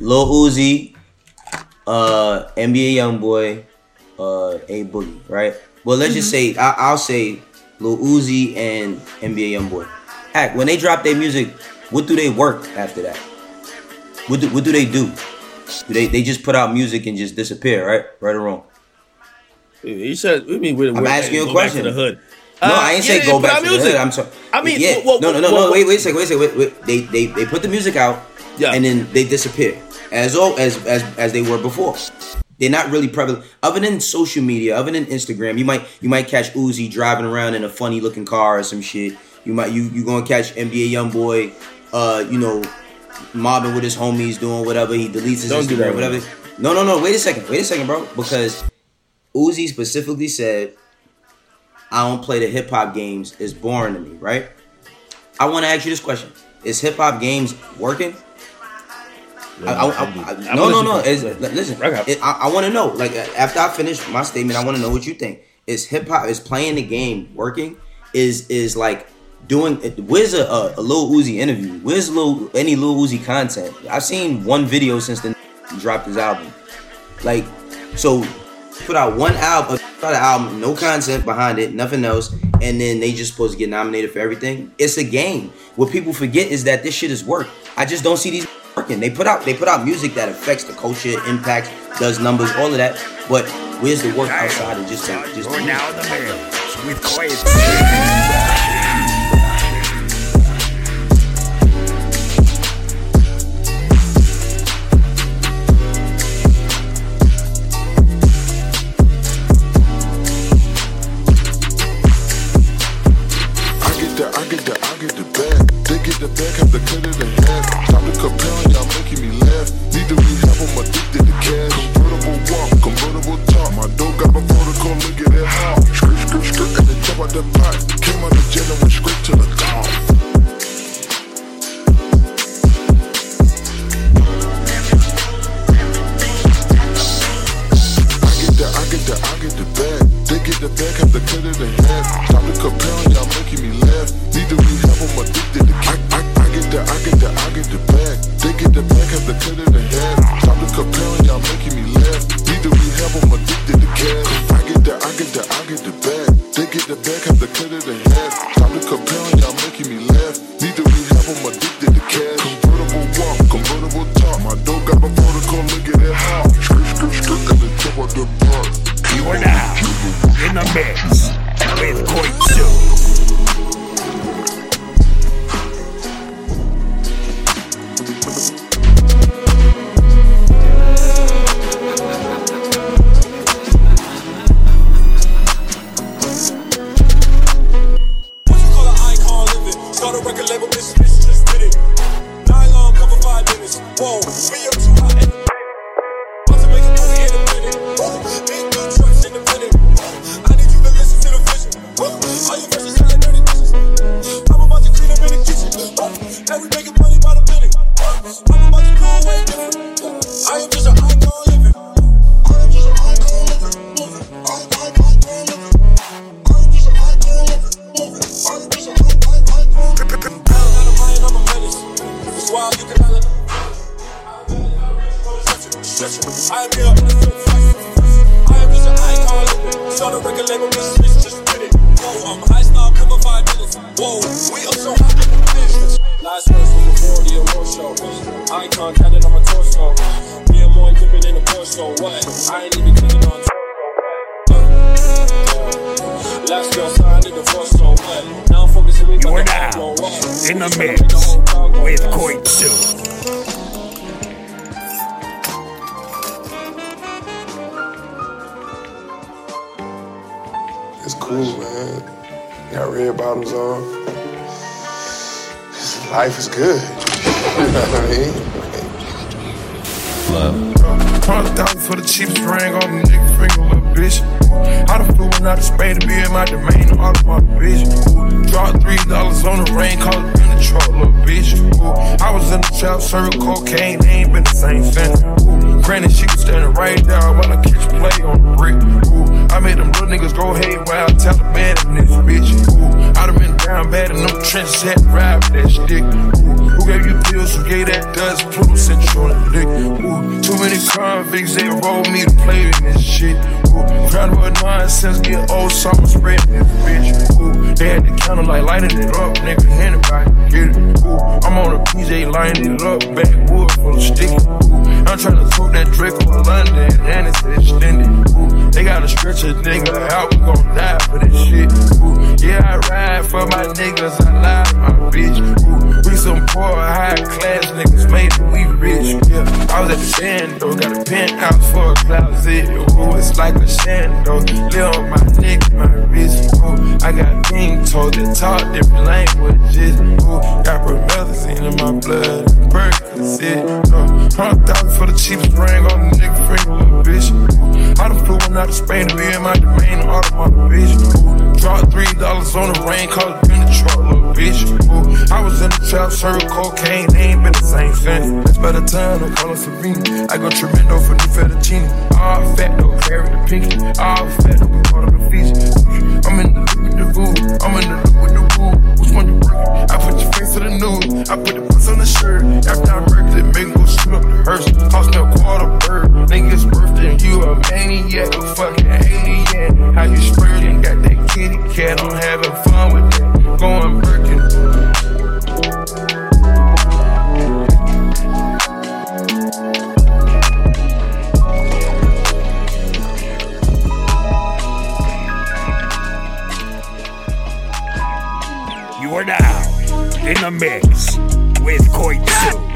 Lil Uzi, uh, NBA YoungBoy, uh, A Boogie, right? Well, let's just say I, I'll say Lil Uzi and NBA YoungBoy. Act when they drop their music, what do they work after that? What do, what do they do? Do they they just put out music and just disappear, right? Right or wrong? You said, I mean, we're, I'm we're- asking you a question. the hood. No, Uh, I ain't say go back to the music. hood. I'm sorry. I mean, yeah. well, no, no, no, well, no. Wait, wait a second. Wait a second. Wait, wait. They, they, they put the music out, Yeah. and then they disappear as all as as as they were before. They're not really prevalent. Other than social media, other than Instagram, you might you might catch Uzi driving around in a funny looking car or some shit. You might you you gonna catch NBA YoungBoy, uh, you know, mobbing with his homies, doing whatever. He deletes his Don't do that, Instagram, whatever. No, no, no. Wait a second. Wait a second, bro. Because Uzi specifically said, "I don't play the hip hop games. It's boring to me." Right? I want to ask you this question: Is hip hop games working? I, I, I, I- no, no, no. Listen, it- I, I want to know. Like after I finish my statement, I want to know what you think. Is hip hop is playing the game working? Is is like doing? Where's a, a, a Lil Uzi interview? Where's Lil any Lil Uzi content? I've seen one video since the dropped his album. Like, so put out one album, put out an album, no content behind it, nothing else, and then they just supposed to get nominated for everything. It's a game. What people forget is that this shit is work. I just don't see these working. They put out they put out music that affects the culture, impacts, does numbers, all of that. But where's the work outside of just to, just You're to now the mix with Quaid. I get the, I get the, I get the bag. They get the bag, have to cut it in half. Stop the comparing, the pot. Came out the jail and went straight to the top. I get the, I get the, I get the bag. They get the bag, have to cut it in half. Stop the comparing, y'all making me laugh. Need to rehab, I'm addicted to I, I, I get the, I get the, I get the bag. Get the bag, have to cut it in half. Stop the comparing, y'all making me laugh. Need to rehab, I'm addicted to cash. I get the, I get the, I get the bag. They get the bag, have to cut it in half. Stop the comparing, y'all making me laugh. Need to rehab, I'm addicted to cash. Convertible walk, convertible talk. My dog got my protocol, look at that how. Skirt, skirt, skirt, and then jump out the park. You are now in the mix to ride that stick. Who gave you pills? Who gave that dust? Pluto sent dick. Ooh, many convicts they roll me to play in this shit. Ooh, crowd with nonsense, get old summer spreading this bitch. Ooh, they had the counter like lighting it up, nigga, anybody get it. Ooh, I'm on a PJ lining it up, backwood full of sticky. I'm to throw that Drake from London and it's extended. Ooh, they gotta stretch a nigga out, we gon' die for this shit. Ooh, yeah, I ride for my niggas, I lie my bitch. Ooh, we some poor, high class niggas, made it, we rich. Yeah, I was at the bando, got a penthouse for a closet. Ooh, it's like a shando. Live on my neck, my wrist. Ooh, I got pink toes that talk different languages. Ooh, got promethazine in my blood, Percocet. Uh, hundred thousand for the cheapest ring on the nigga finger, little bitch. I done flew one out of Spain to be in my domain, all of my. Ooh, dropped three dollars on the rain, called it in the truck, little bitch. Ooh, I was in the trap, serving cocaine, they ain't been the same since. It's better time to call her Serena. I go tremendo for new fettuccine. All fat, no carry the pinky. All fat, no part of the feature. I'm in the look with the voo. I'm in the look with the woo. Which one you working? I put your to the news. I put the puss on the shirt. After I break it, make go shoot up the hearse. Cost me a quarter bird. Nigga's birthday, you a maniac, a fucking alien. How you sprayed and got that kitty cat? I'm having fun with that. Going Birkin. In the mix with Koitsu.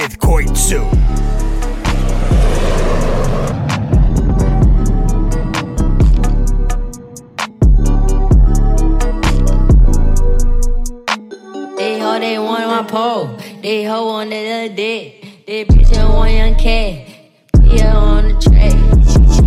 With Koitsu. They all they want my pole. They hoe on the dick. They bitch and one young cat. Yeah, on the tray.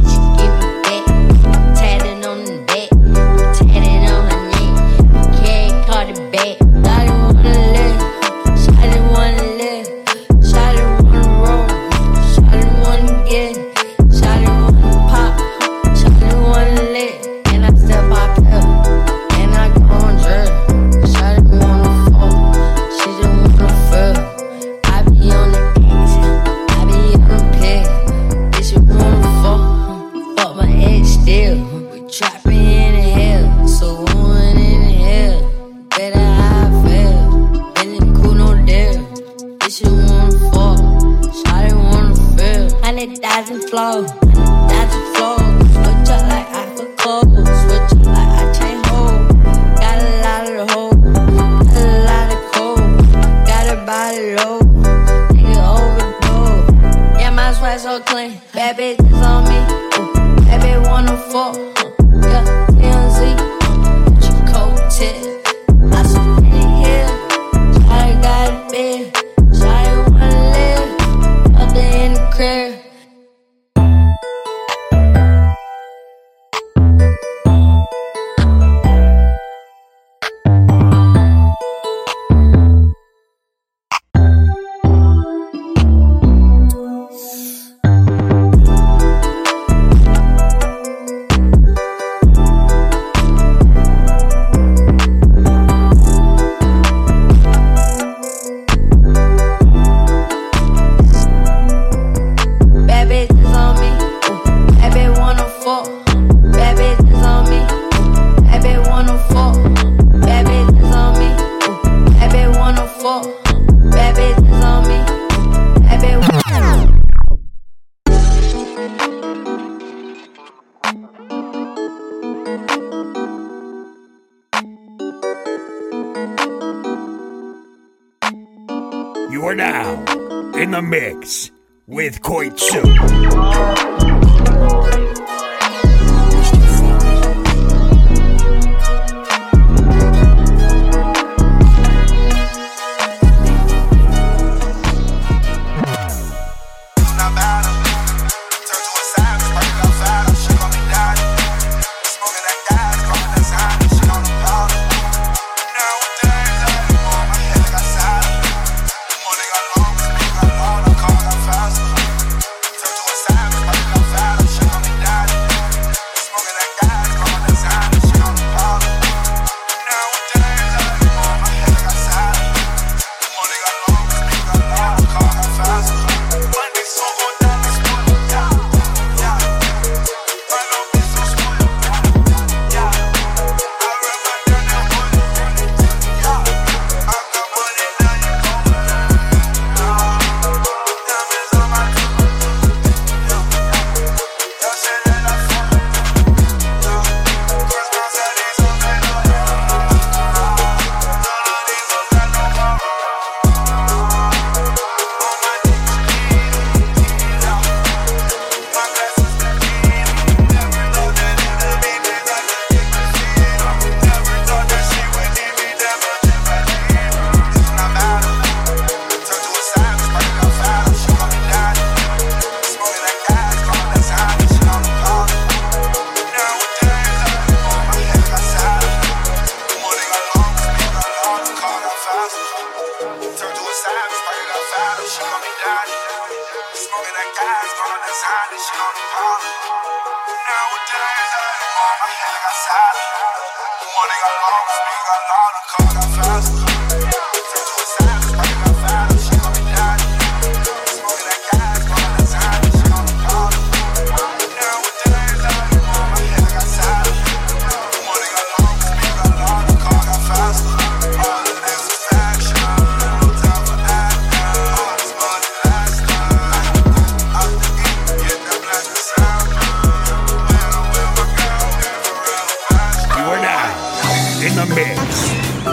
the Mix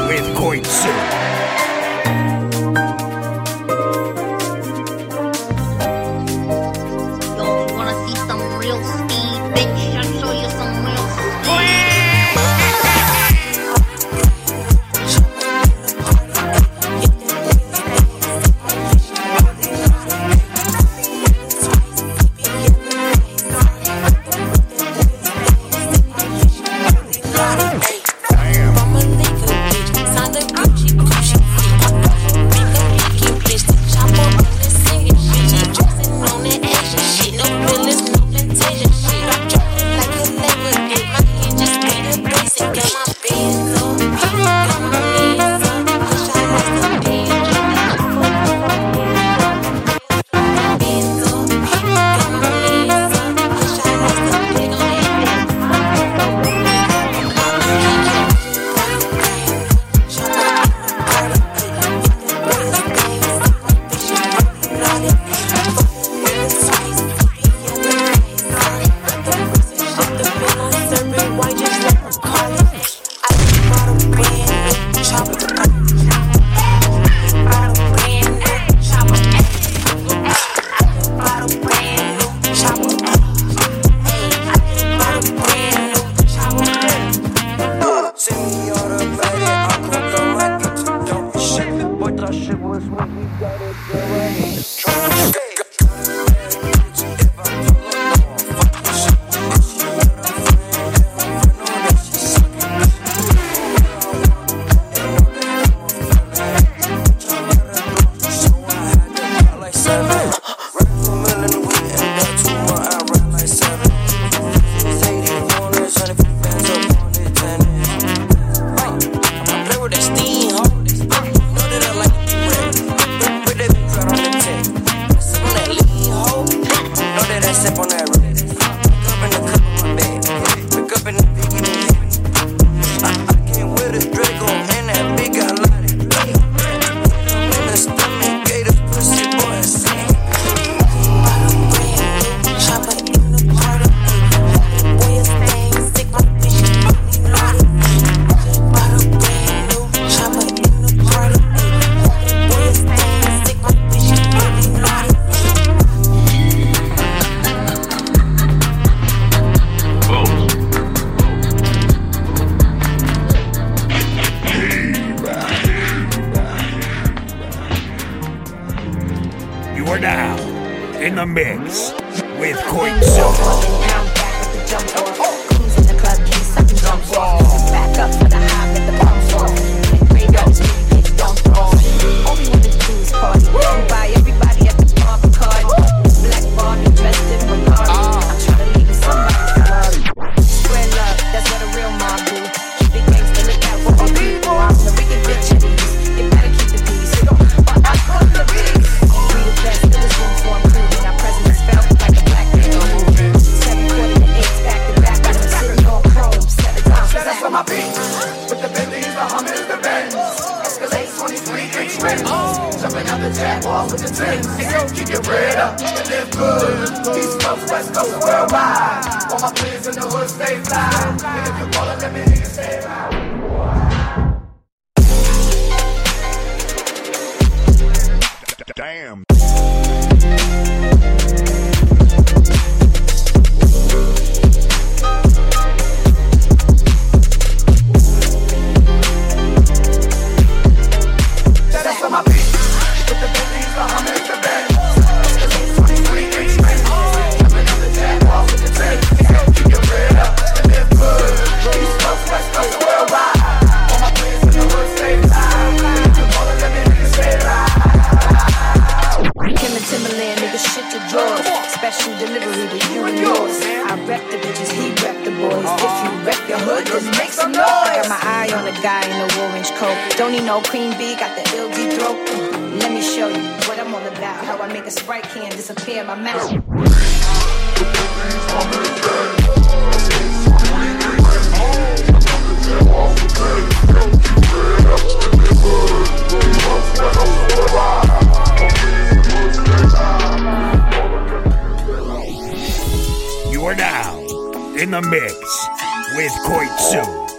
with Koitsu. In the mix with Koitsu.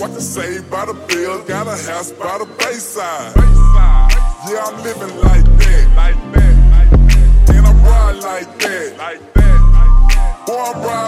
what to say by the bill. Got a house by the bayside. bayside. Yeah, I'm living like that. Like that, like that. And I ride like that. Like that, like that. Boy, I ride.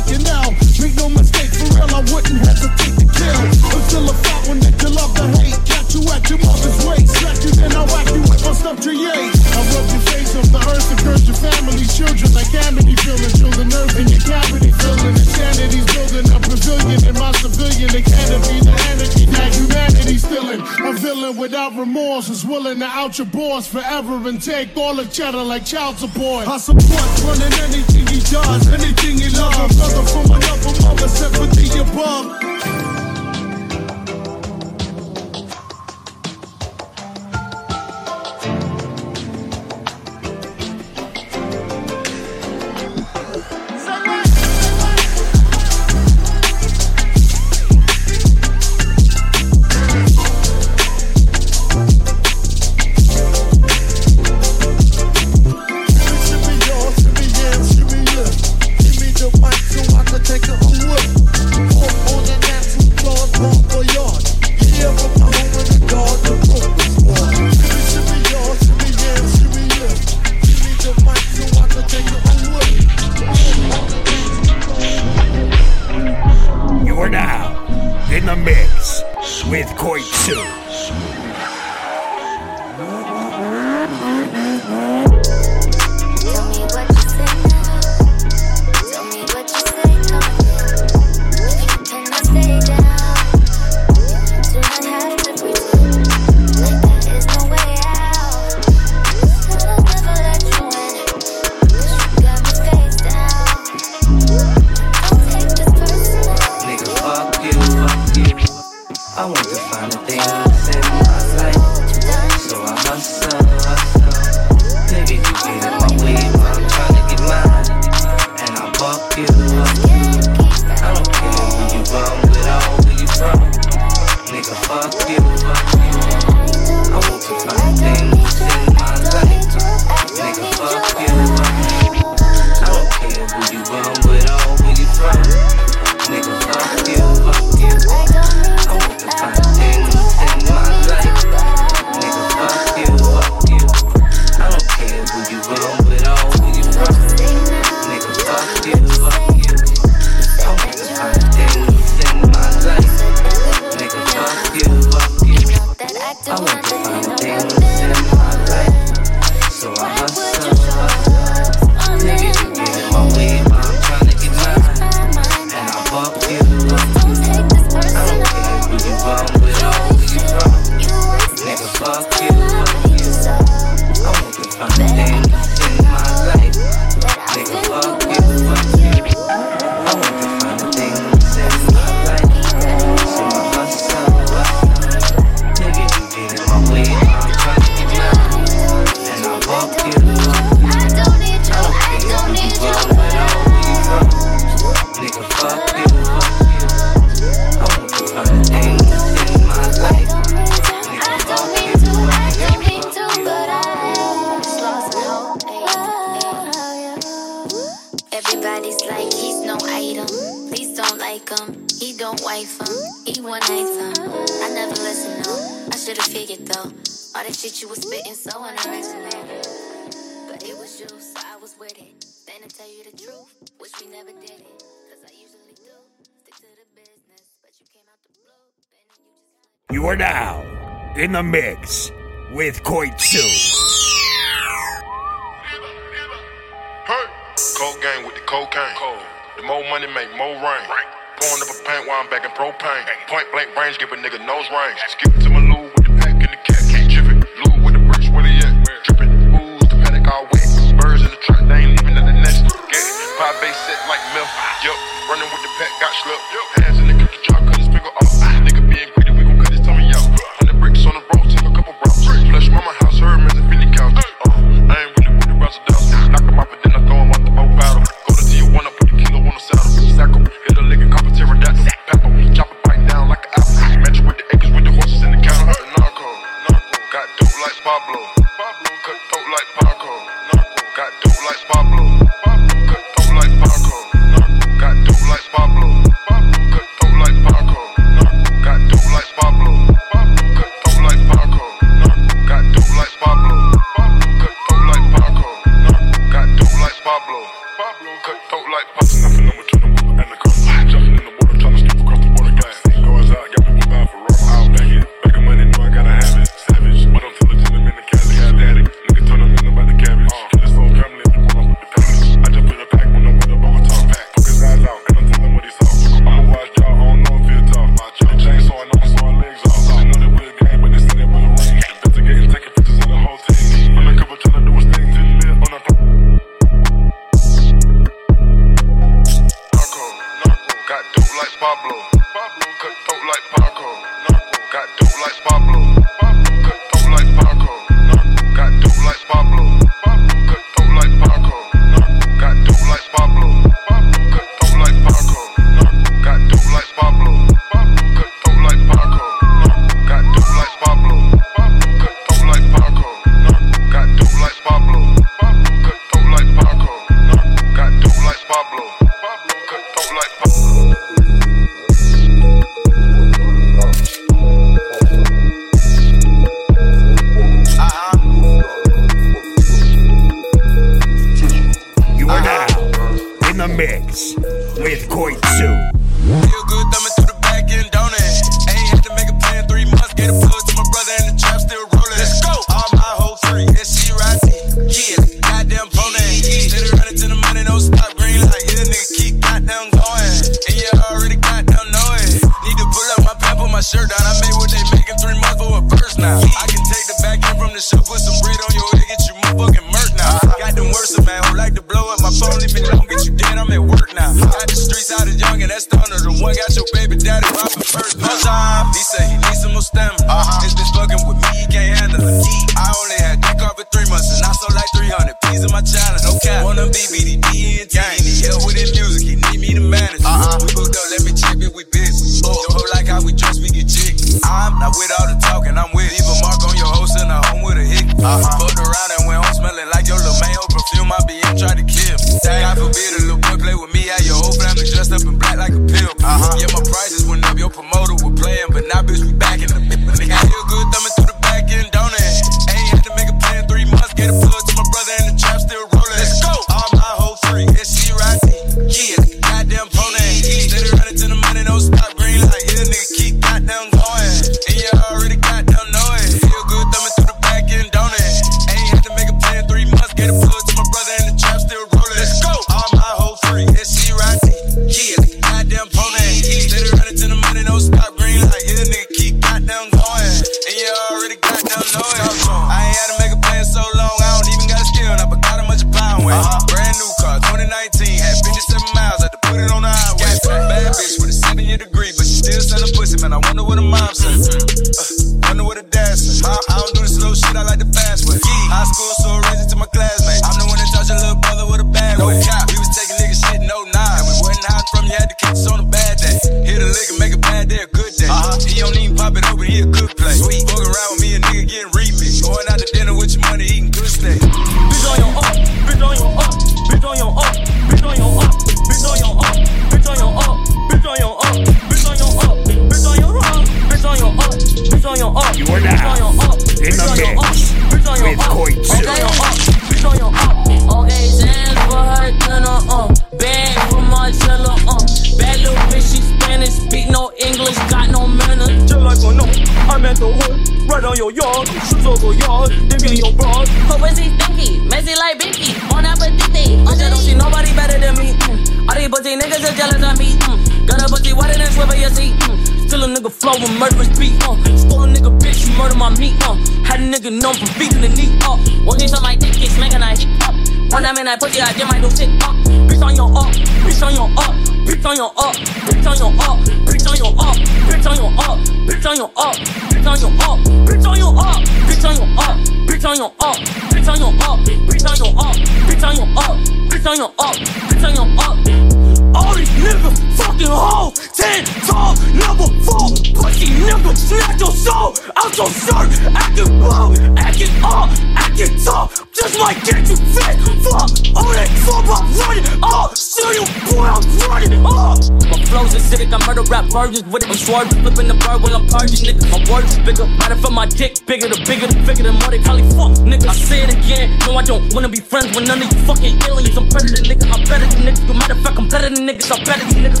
With none of you fucking aliens. I'm better than nigga, I'm better than niggas. Matter of fact, I'm better than niggas, I'm better than niggas.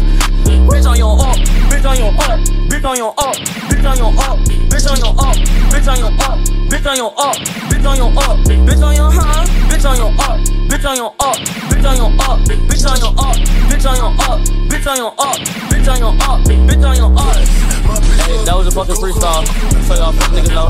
Bitch on your up, bitch on your up, bitch on your up, bitch on your up, bitch on your up, bitch on your up, bitch on your up, bitch on your up, bitch on your huh, bitch on your up, bitch on your up, bitch on your up, bitch on your up, bitch on your up, bitch on your up, bitch on your up, bitch on your up. Hey, that was a fucking freestyle. So y'all fuck niggas know.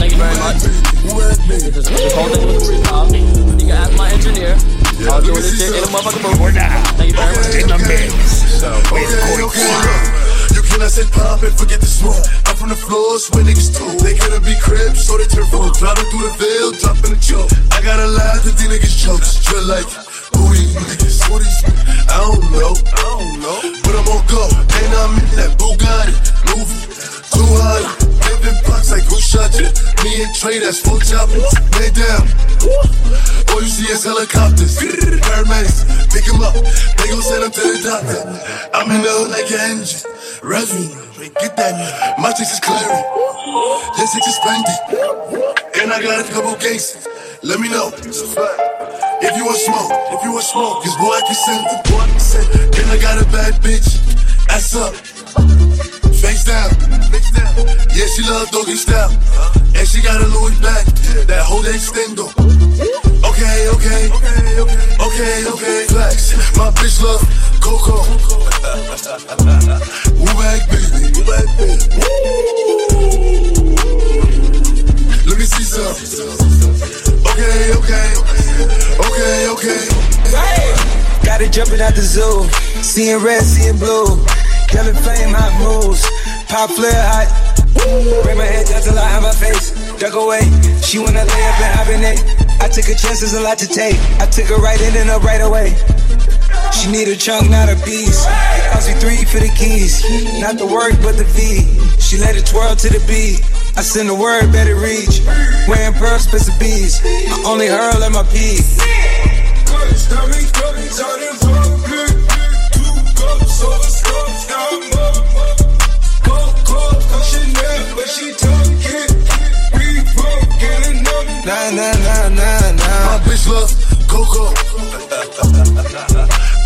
Thank you very much. This, this whole thing was a freestyle. You can ask my engineer. I was doing this shit in a motherfucking booth. We're now Thank you very much. in the mix with Okay, okay, Coach. look. You cannot say pop and forget the smoke. I'm from the floors where niggas too. They couldn't be cribs, so they turn full. Driving through the veil, dropping a choke. I got a lie that these niggas chokes. Drill like, I don't know. I don't know. But I'm on go. And I'm in that Bugatti. Moving. Too hard. Living blocks like who shot you? Me and Trey, that's full chopping. Lay down. All you see is helicopters. Paramedics, pick him up. They gon' send him to the doctor. I'm in the hood like an engine. Get that. My chicks is clearing. His chicks is spending. And I got a couple cases. Let me know. A. If you want smoke, if you want smoke, cause boy I can send. Boy I can send. And I got a bad bitch. Ass up. Face down. Yeah, she love doggy style. And she got a Louis back. That whole extendo. Okay, okay, okay, okay. Flex, my bitch love Coco. Woo back, baby, woo back, baby. Let me see some. Okay, okay, okay, okay. Got it jumping out the zoo. Seeing red, seeing blue. Yellow flame, hot moves. Pop flare hot. Bring my head down till I have my face. Duck away. She wanna lay up and hibernate. I took a chance, there's a lot to take. I took her right in and up right away. She need a chunk, not a piece. It cost me three for the keys. Not the work, but the V. She let it twirl to the beat. I send a word, better reach. Wearing pearls, spits of bees. I only hurl at my peak. Nah, nah, nah, nah, nah. My bitch love Coco.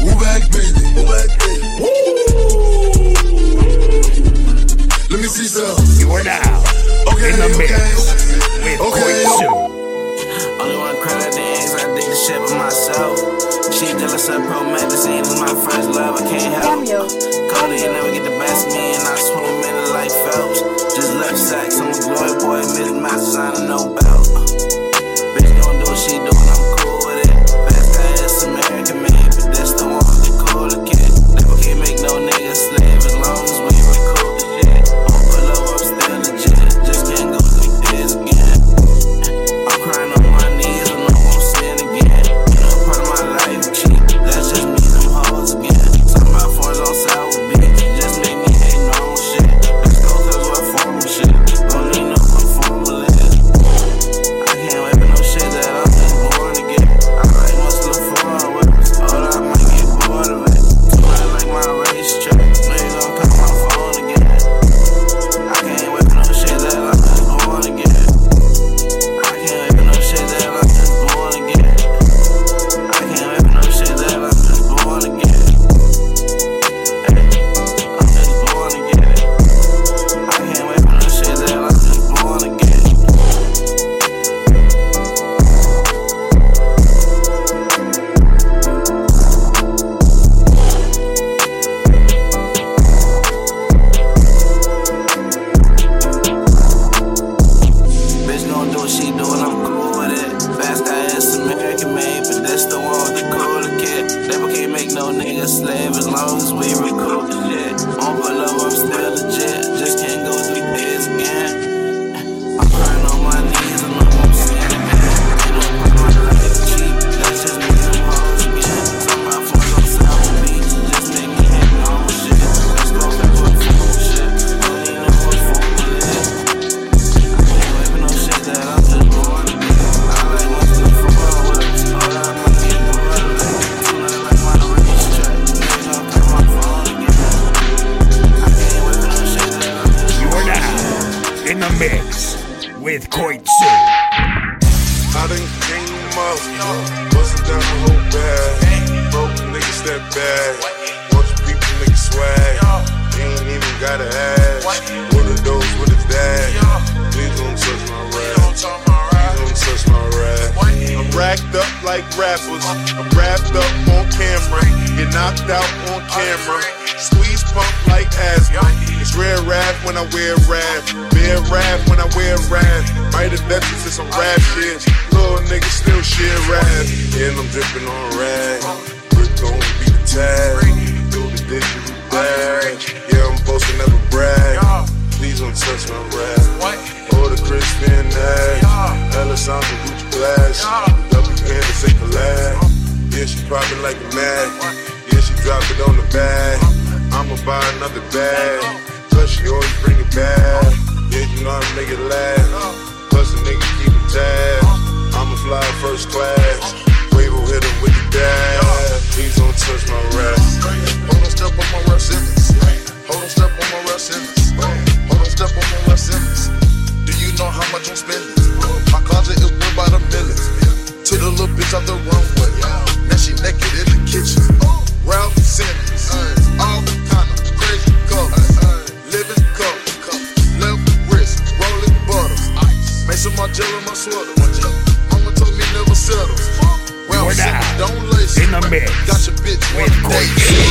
Woo back, baby, woo back, baby. Let me see some. You are now Okay, in the okay, mix with okay. Coach. Only one crown I dance, I did the shit by myself. She jealous of promethazine is my first love, I can't help. Cody, you never get the best of me, and I swim in it like Phelps. Just left sacks, I'm a glory boy, mismatch, signing no belt. rap, and I'm dripping on rag. Brick gon' be the tag. Do the digital bag. Yeah, I'm supposed to never brag. Please don't touch my rap. Or the Christian Nash. Alessandro Gucci Flash. W can to a collab. Yeah, she poppin' like a mag. Yeah, she drop it on the bag. I'ma buy another bag. Plus she always bring it back. Yeah, you know I make it last. Plus the nigga keep it tab fly first class. Wave will hit him with the dash. Please don't touch my rap. Hold on, step on my rap sentence. Hold on, step on my rap sentence. Hold on, step on my rap sentence. Do you know how much I'm spending? My closet is worth by the millions. To the little bitch out the runway. Now she naked in the kitchen. Raf Simons. All kind of crazy colors. Living color. Left wrist, rolling butters. Make some Margiela my sweater never settles. You're now don't. In the mix. Got your bitch with one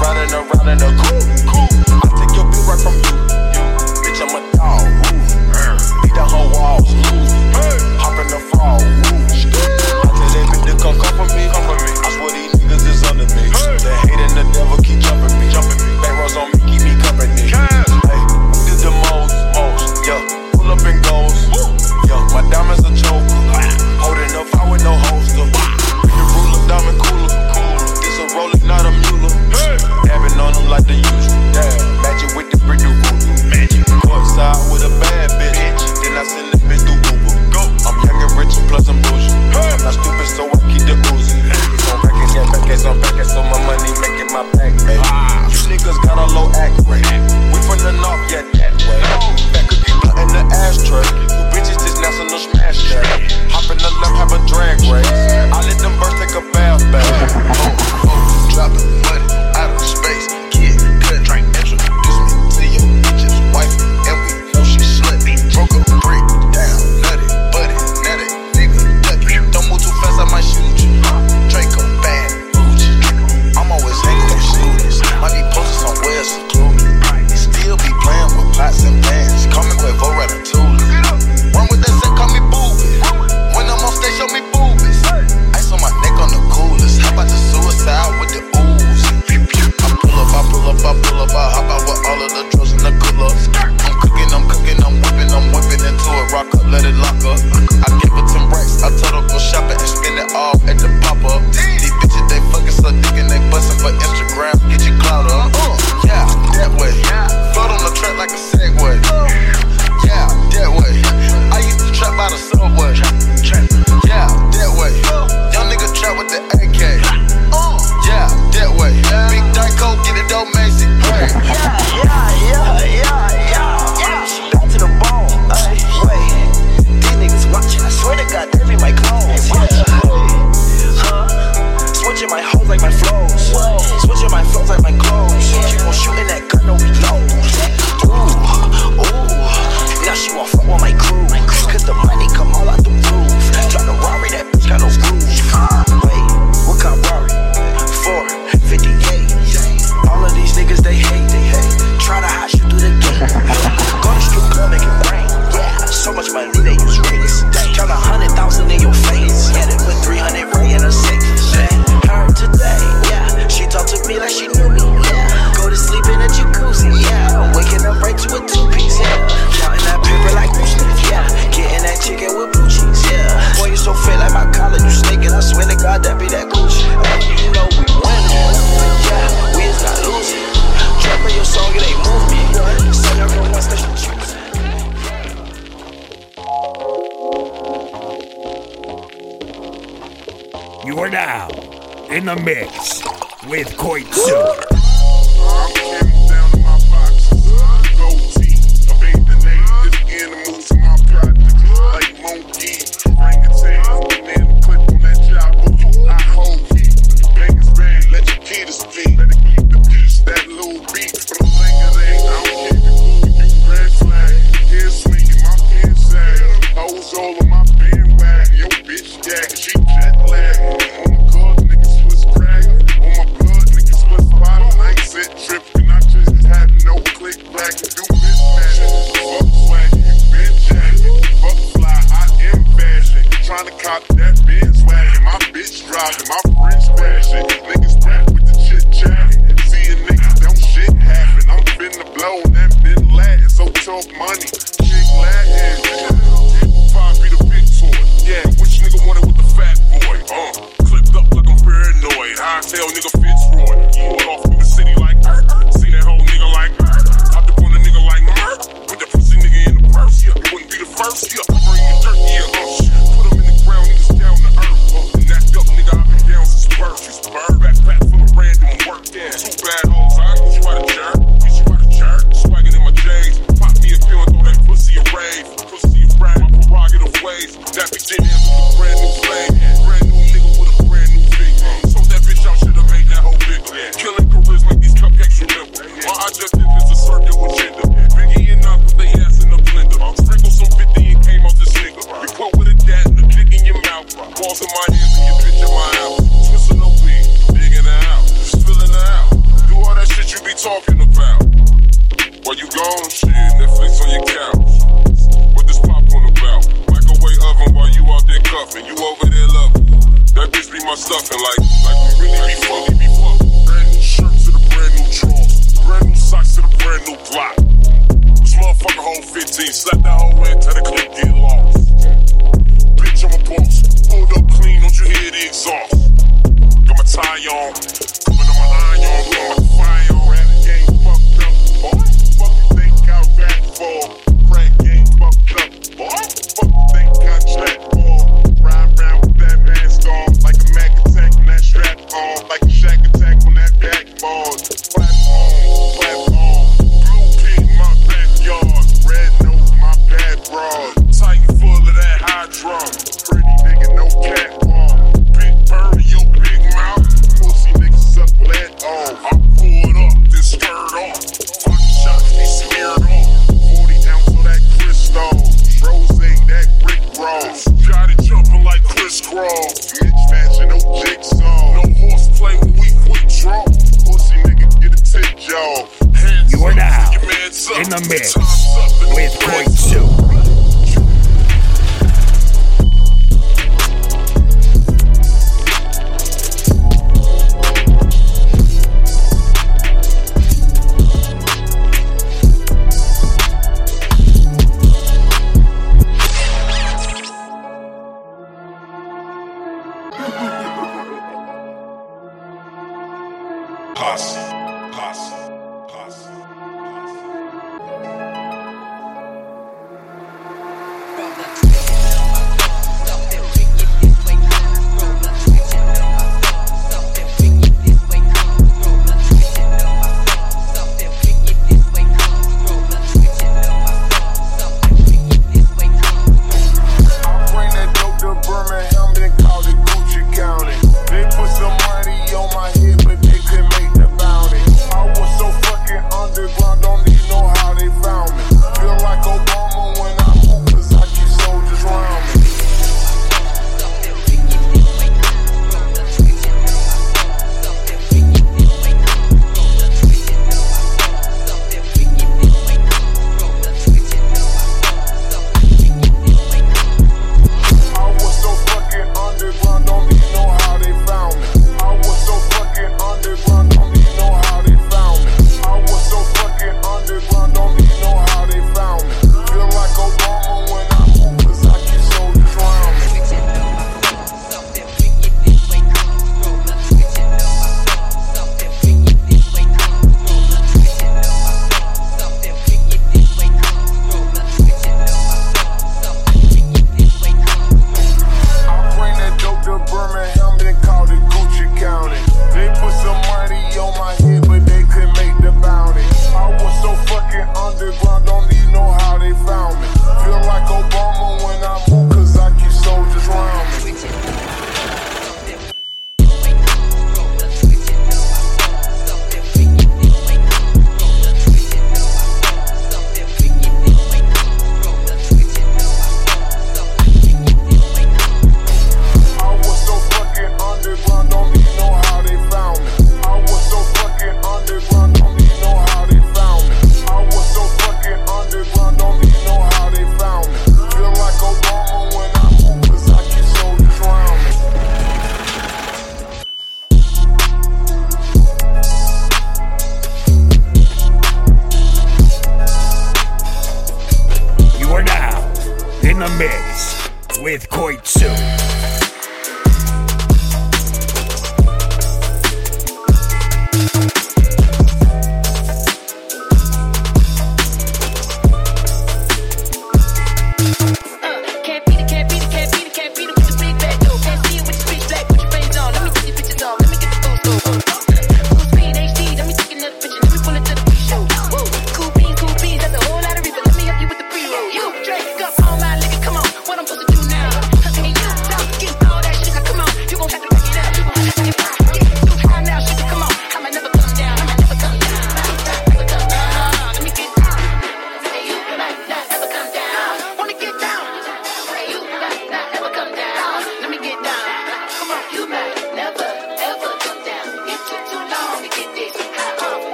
running around in from you. Bitch, I'm a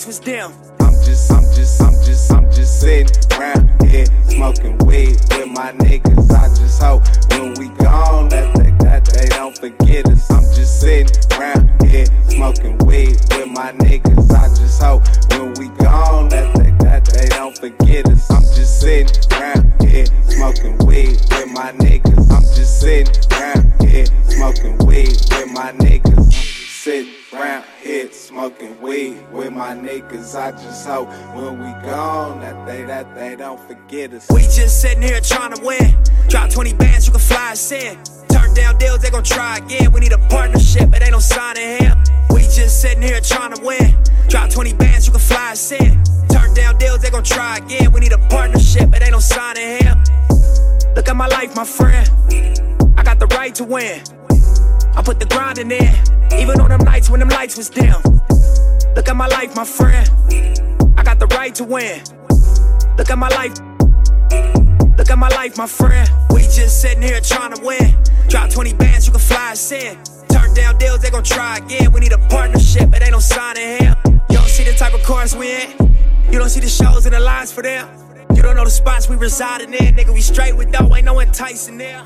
them was dim. When we gone that they that they don't forget us. We just sitting here trying to win. Drop 20 bands, you can fly us in. Turn down deals, they gon' try again. We need a partnership, it ain't no signing here. We just sitting here trying to win. Drop 20 bands, you can fly us in. Turn down deals, they gon' try again. We need a partnership, it ain't no signing here. Look at my life, my friend. I got the right to win. I put the grinding in, even on them nights when them lights was dim. Look at my life, my friend. I got the right to win. Look at my life. Look at my life, my friend. We just sitting here trying to win. Drop 20 bands, you can fly us in. Turn down deals, they gon' try again. We need a partnership, it ain't no signing here. You don't see the type of cars we in. You don't see the shows and the lines for them. You don't know the spots we residing in. Nigga, we straight with dough, ain't no enticing there.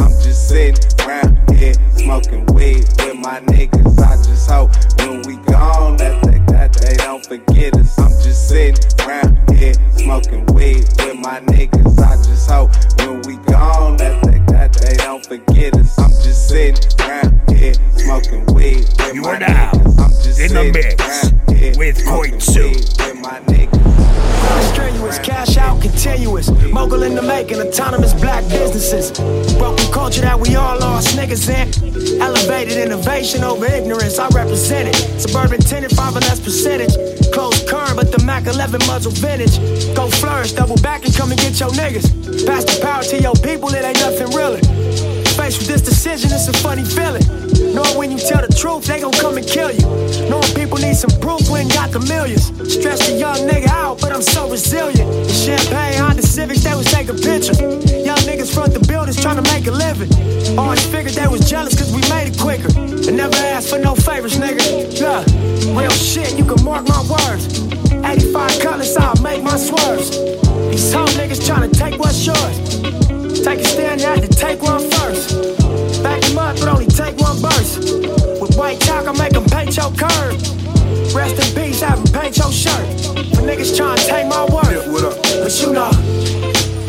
I'm just sitting around here smoking weed with my niggas. I just hope when we gone that they, forget us. I'm just sitting around here smoking weed with my niggas. I just hope when we gone that they, that they don't forget us. I'm just sitting around here smoking weed with You my are now niggas. I'm just in the mix here with smoking Koitsu. Continuous. Mogul in the making, autonomous black businesses. Broken culture that we all lost niggas in. Elevated innovation over ignorance, I represent it. Suburban tenant, five and less percentage. Closed current, but the Mac 11 muzzle vintage. Go flourish, double back and come and get your niggas. Pass the power to your people, it ain't nothing realer. With this decision, it's a funny feeling. Knowing when you tell the truth, they gon' come and kill you. Knowing people need some proof, ain't got the millions. Stress the young nigga out, but I'm so resilient. In Champagne, Honda Civics, they was taking pictures. Young niggas front the buildings trying to make a living. Always figured they was jealous cause we made it quicker. And never asked for no favors, nigga. Look, real shit, you can mark my words. 85 colors, I'll make my swerves. Your shirt. For niggas trying to take my word. Yeah, what up? But you know,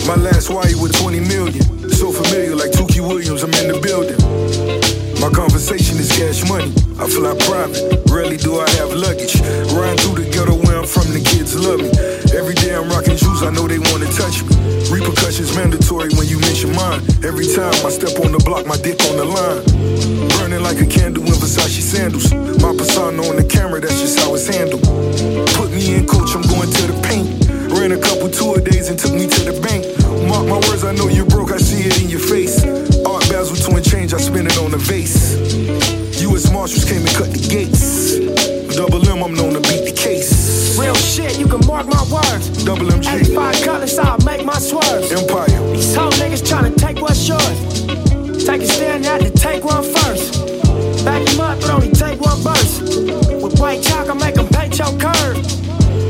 My last wire with 20 million. So familiar, like Tookie Williams, I'm in the building. My conversation is cash money. I fly private. Rarely do I have luggage. Riding through the ghetto where I'm from, the kids love me. Every day I'm rocking shoes, I know they wanna touch me. Repercussions mandatory when you mine. Every time I step on the block, my dick on the line. Burning like a candle in Versace sandals. My persona on the camera, that's just how it's handled. Put me in, coach, I'm going to the paint. Ran a couple tour days and took me to the bank. Mark my words, I know you broke, I see it in your face. Art Basel twin change, I spin it on the vase. U.S. Marshals came and cut the gates. Double M, I'm known to beat the case. real shit, you can mark my words. Double MG. 85 colors, I'll make my swerves. Empire. These hoe niggas tryna take what's yours. Take a stand, had to take one first. Back him up, but only take one burst. With white chalk, I make him paint your curve.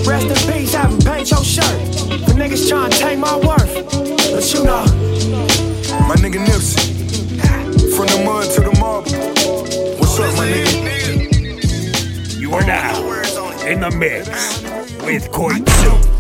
Rest in peace, have him paint your shirt. For niggas tryna take my worth. But you know, My nigga Nipsey. From the mud to the marble. What's up, my nigga? You are now in the mix with Koitsu.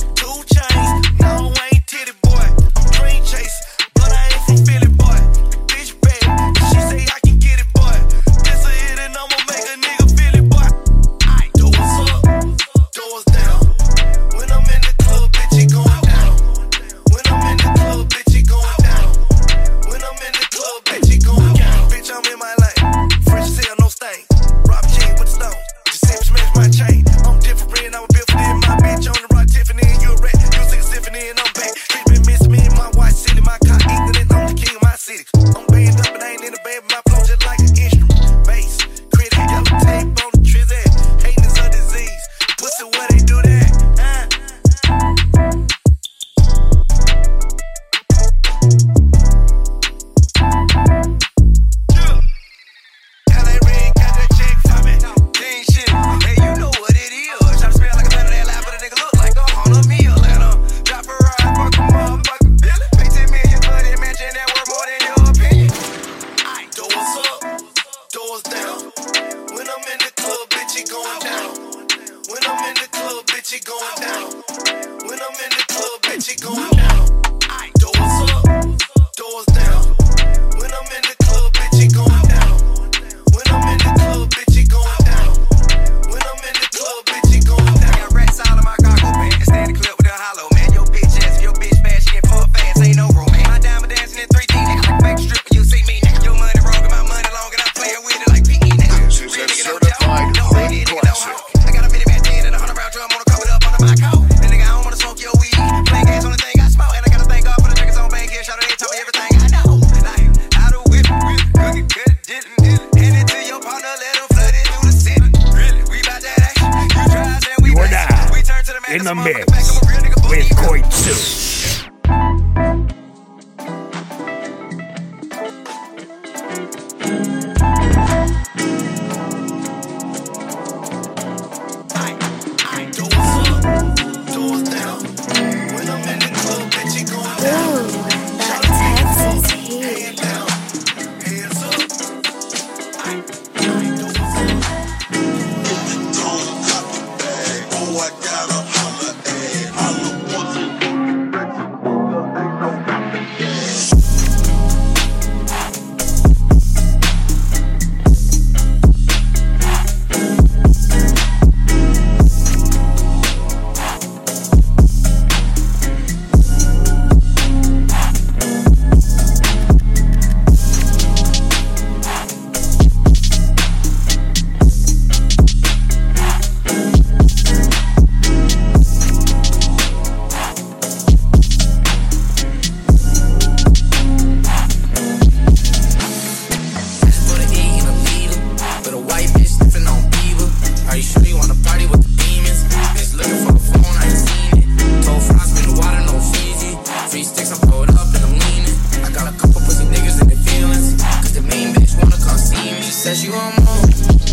She said she want more.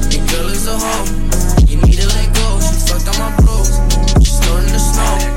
The girl is a hoe. You need to let go. She fucked up my bros. She's still in the snow.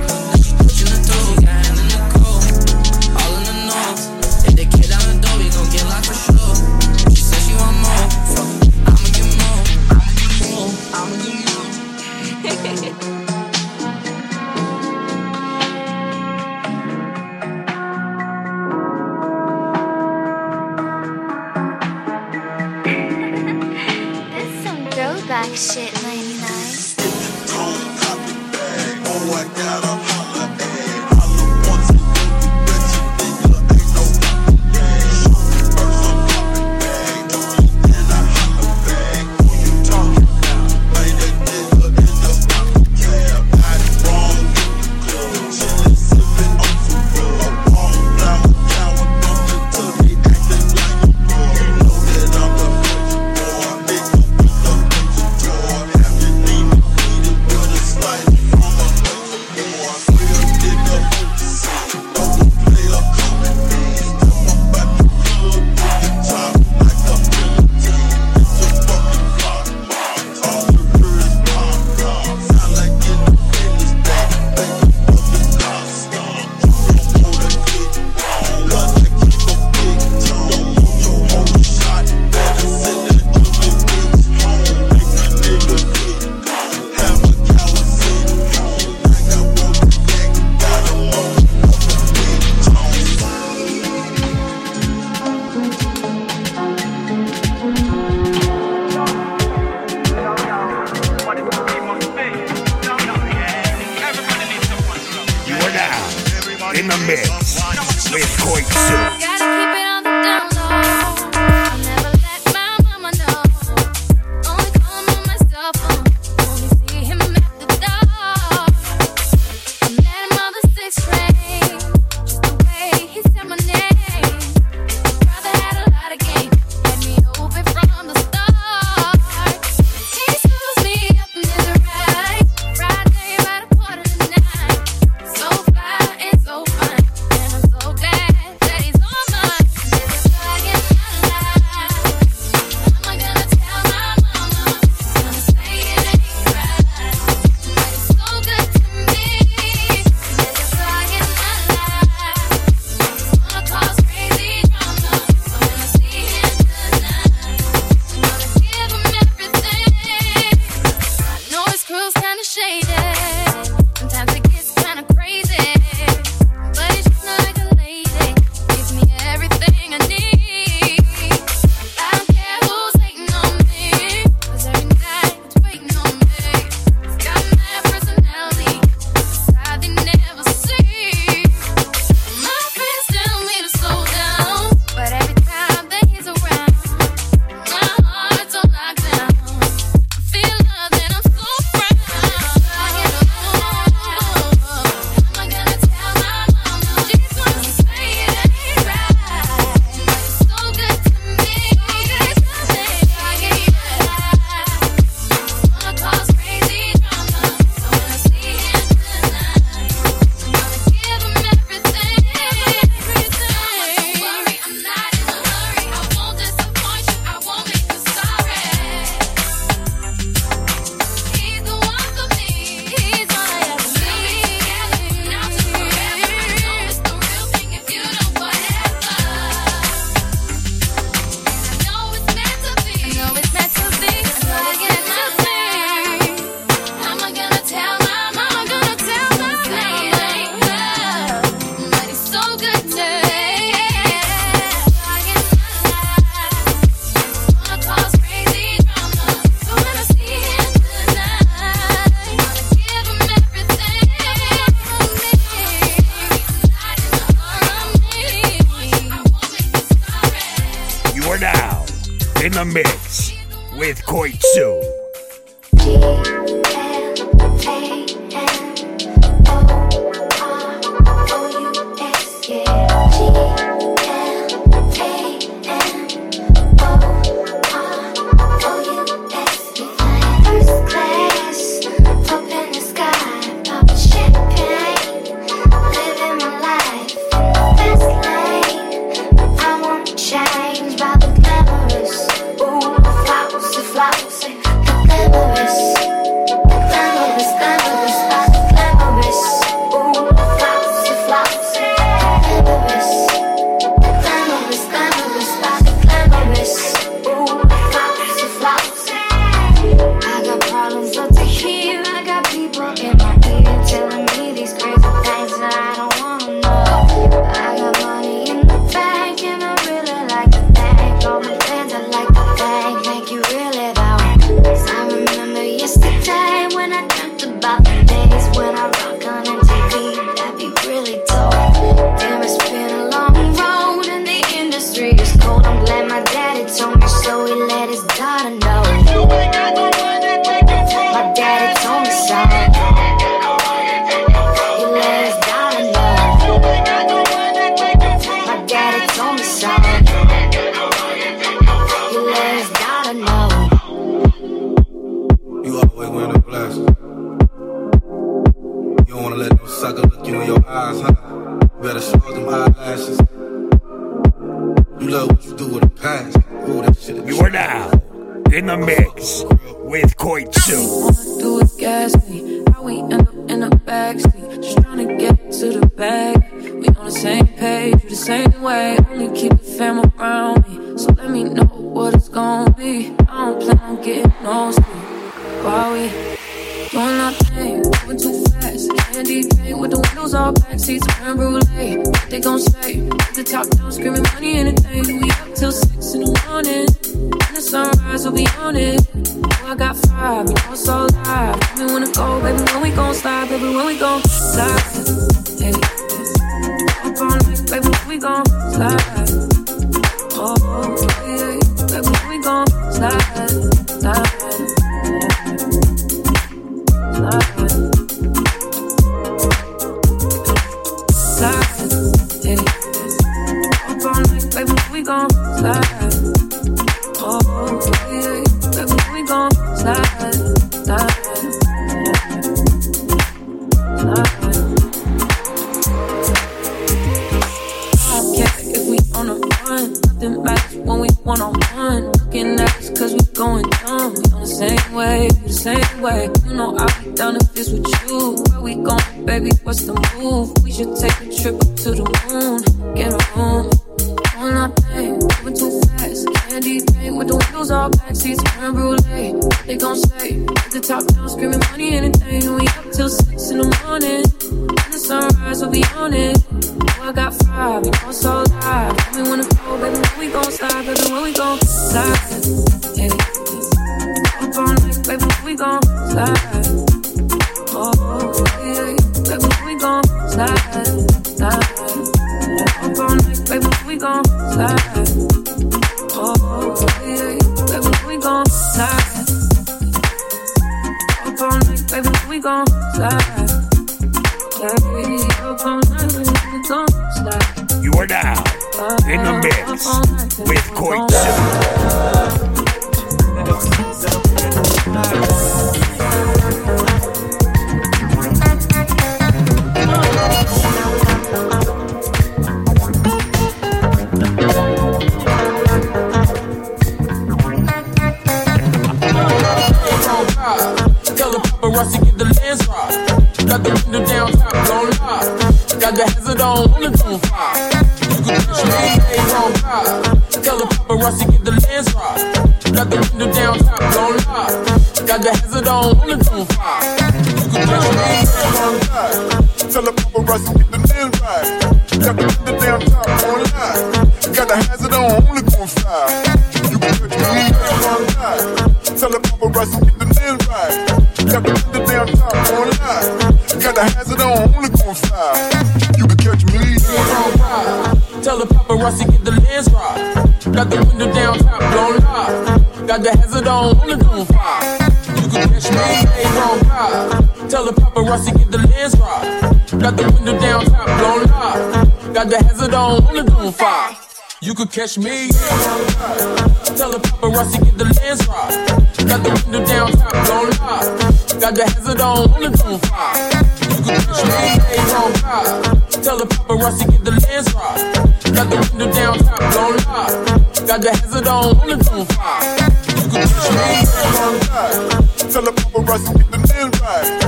catch me. Tell the paparazzi get the lens right. Got the window down, top don't lie. Got the hazard on, on the on. You can catch me, ain't on fire. Tell the paparazzi get the lens right. Got the window down, top don't lie. Got the hazard on, on the on. You can catch me, ain't on fire. Tell the paparazzi get the lens right.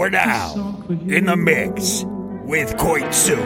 Are now in the mix with Koitsu.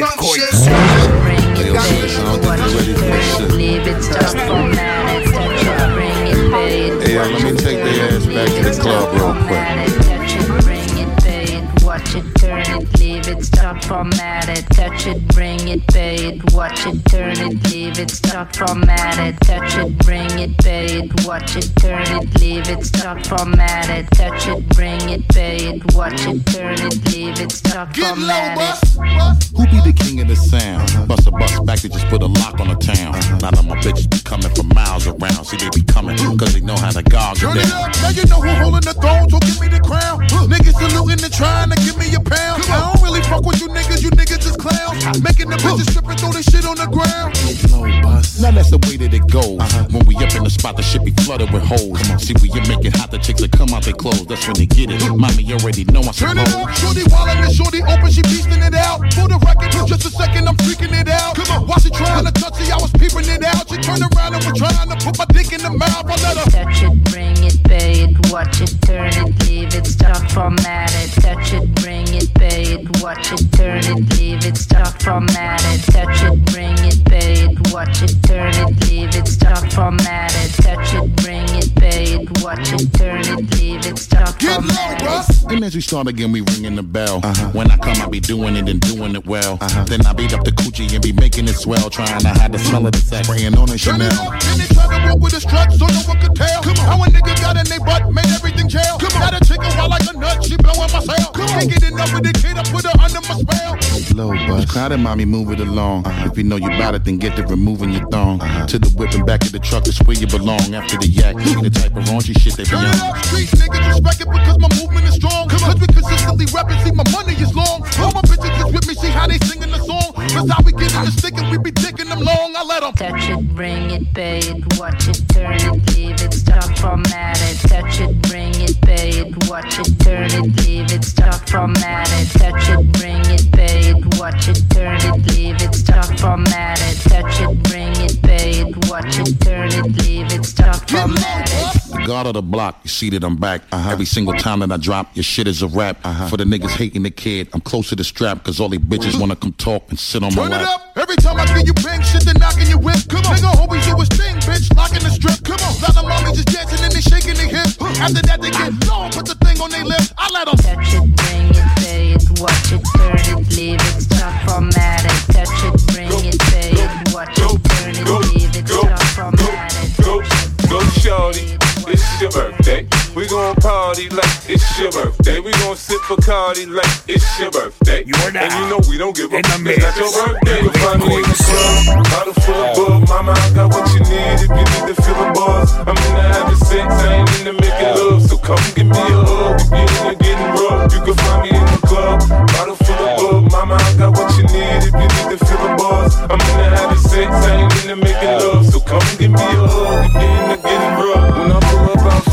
That go drum shit. Hey, yo, listen, I don't think they're ready for this. shit. Hey, yo, let me take their ass back to the club real quick. Watch it, turn. It, leave it, stop, format it, touch it, bring it, pay it, watch it, turn it, leave it, stop, format it, touch it, bring it, pay it, watch it, turn it, leave it, stop, format it, touch it, bring it, pay it, watch it, turn it, leave it, stop, format it. Who be the king of the sound? Busta Bus back to just put a lock on the town. Now that my bitches be coming from miles around. See, they be coming cause they know how to gog Turn it down. up, now you know who holding the throne, so give me the crown. Niggas saluting and trying to give me a pound. I don't really fuck with you niggas, you niggas is clowns. Making the bitches strip and throw this shit on the ground. Now that's the way that it goes. When we up in the spot, the shit be flooded with hoes. See, we you make it hot, the chicks that come out their clothes. That's when they get it. Mommy already know I Turn it suppose. up, shorty wildin' and shorty open, she beastin' it out. For the record, just a second, I'm freaking it out. Come on, while she trying to touch it, I was peeping it out. She turned around and was trying to put my dick in the mouth. I let her. Touch it, bring it, pay it, watch it, turn it, leave it, stop, format it. Touch it, bring it, pay it, watch it, turn it, leave it, stop, format it. Touch it, bring it, pay it, watch it, turn it, leave it, stop, format it. Touch it, bring it, pay it, watch it, turn it, leave it, stop, format it. And as we start again, we ringing the bell. Uh-huh. When I come, I be doing it and doing it well. Uh-huh. Then I beat up the coochie and be making it swell. Trying to hide the smell of the sack, spraying on the Turn it Chanel. up, and they try to walk with a strut so no one could tell. How a nigga got in they butt, made everything jail. Got a chick wild like a nut, she blowing my cell. Can't get enough of the kid, I put her under my spell. Low bus. Crowded, mommy, move it along. If you know you bout it, then get to removing your thong. To the whip and back of the truck, it's where you belong. After the yak, you the type of raunchy shit they be Turn it on. up, street niggas respect it because my movement is strong. Cause we consistently rap and see my money is long. All my bitches is with me, see how they singing the song. That's how we get in the stick and we be taking them long. I let them. Touch it, bring it, pay it, watch it, turn it, leave it, stop, format it. Touch it, bring it, pay it, watch it, turn it, leave it, stop, format it. Touch it, bring it, pay it, watch it, turn it, leave it, stop, format it. Touch it, bring it, pay it, watch it, turn it, leave it, stop, format it. The of the block, you see that I'm back. Uh-huh. Every single time that I drop, your shit is a rap. Uh-huh. For the niggas hating the kid, I'm close to the strap, cause all they bitches wanna come talk and sit on my Turn it lap. up. Every time I give you bang shit, they knocking your whip. Come on. Nigga always do his thing, bitch. Locking the strip. Come on. Lot of mommies just dancing and they shaking their hip. After that, they get low, put the thing on their lip. I let them. Touch it, bring it, pay it, watch it, turn it, leave it, stop, format it. Touch it, bring it, pay it, watch it, turn it, leave it, stop, format it. Go, go, shorty. It's your birthday. We gon' party like it's your birthday. We gon' sip Bacardi like it's your birthday. You're And you know we don't give a in the fuck. It's not your birthday. You find me in the club, bottle full of bug. Mama, I got what you need if you need to feel the buzz. I'm in into having sex, I ain't into making love. So come give me a hug if you're into getting rough. You can find me in the club, bottle full of bug. Mama, I got what you need if you need to feel the buzz. I'm in into having sex, I ain't into making love. So come give me a hug if you're into getting rough. When I pull up out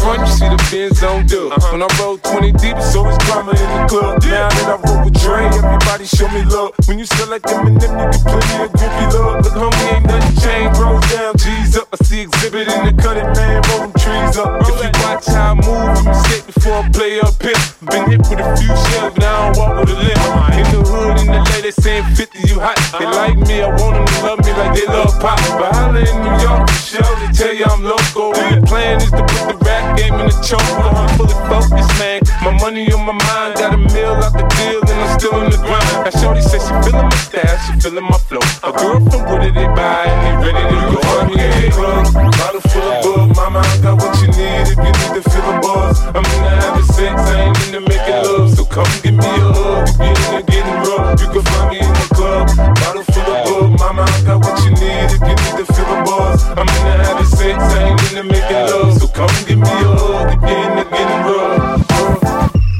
front, you see the Benz on dub. Uh-huh. When I roll 20 deep, it's always drama in the club. Now that I roll with Dre, everybody show me love. When you sell like Eminem, you get plenty of groupie love. Look, homie, ain't nothing changed. Rolls down, G's up. I see Xzibit in the cutting, man. Roll them trees up. If you watch how I move, you mistake before I play up here. Been hit with a few shells, now I don't walk with a limp. In the hood, in the lady saying 50, you hot. They uh-huh. like me, I want them to love me like they love pop. But holla in New York, for sure, they tell you I'm local. The plan is to put the rap game in the choke. I'm fully focused, man. My money on my mind, got a meal out the deal, and I'm still in the grind. Now, Shorty says she feeling my style, she feeling my flow. A girl from Wooded, they buy, and they ready to go. Me in the club, bottle full of bug. Mama, I got what you need if you need to feel the buzz. I'm into having sex, I ain't into making love. So come give me a hug if you're into getting rough. You can find me in the club, bottle full of bug. Mama, I got what you need if you need to the. I'm into having sex, I ain't into making love. So come give me a hug if you're getting rough.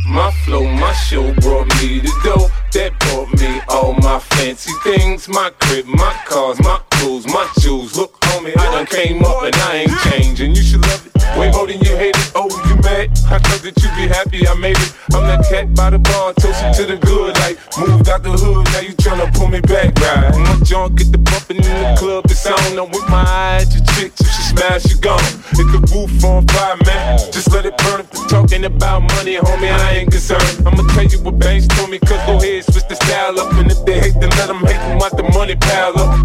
My flow, my show brought me the dough that brought me all my fancy things. My crib, my cars, my clothes, my jewels. Look, homie, I done came up and I ain't changing. You should love it way more than you hate it. You? I thought that you be happy I made it. I'm that cat by the bar, toasting to the good. Like, moved out the hood, now you tryna pull me back, right? My junk get the bumping in the club, it's on. I'm with my eyes, your chick, if she smash, you gone. Hit the roof on fire, man. Just let it burn if you're talking about money, homie, I ain't concerned. I'ma tell you what Banks told me, cause go ahead, switch the style up. And if they hate, then let them hate them, watch the money pile up.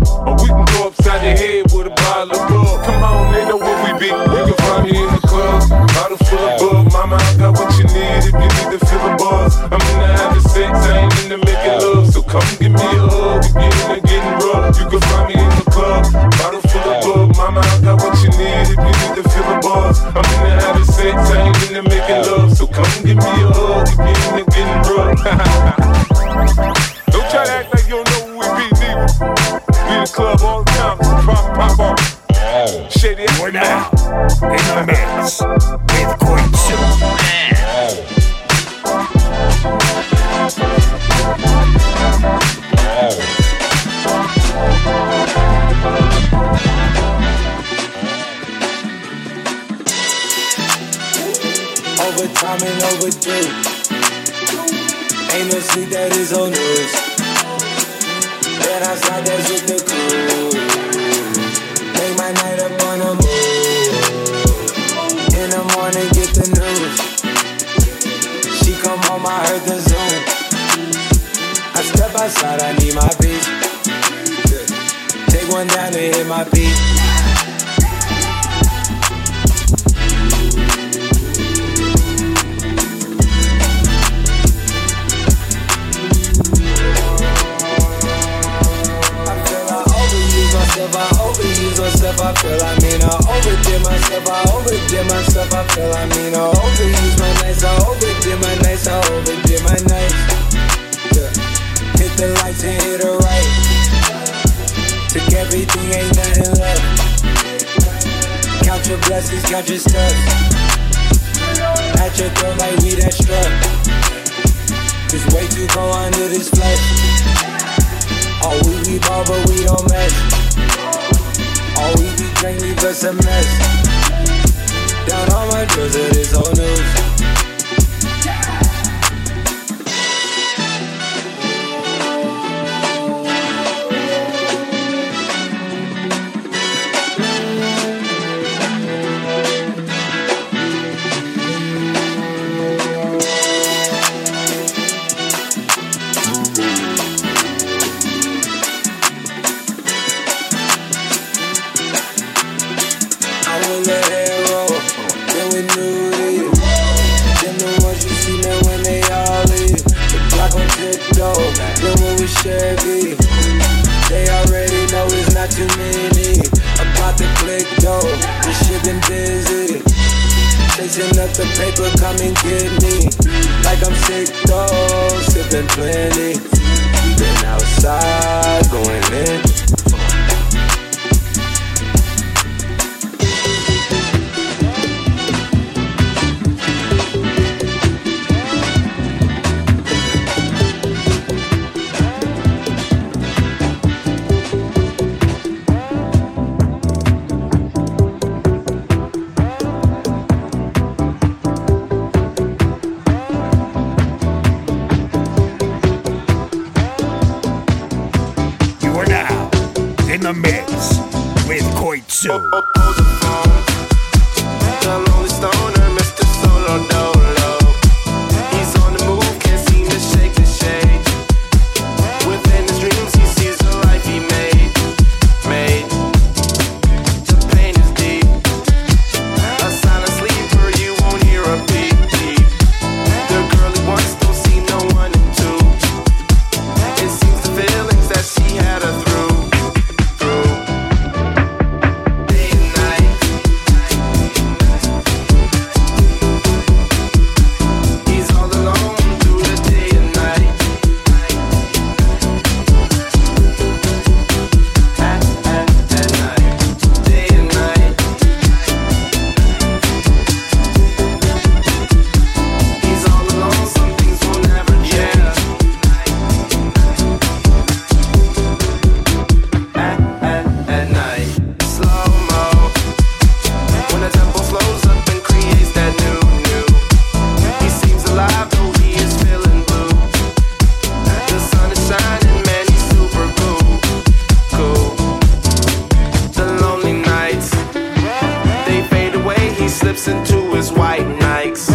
dips into his white Nikes.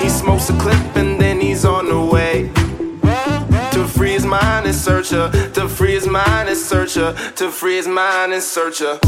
He smokes a clip and then he's on the way. To free his mind and search her. to free his mind and search her. to free his mind and search her.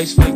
Ice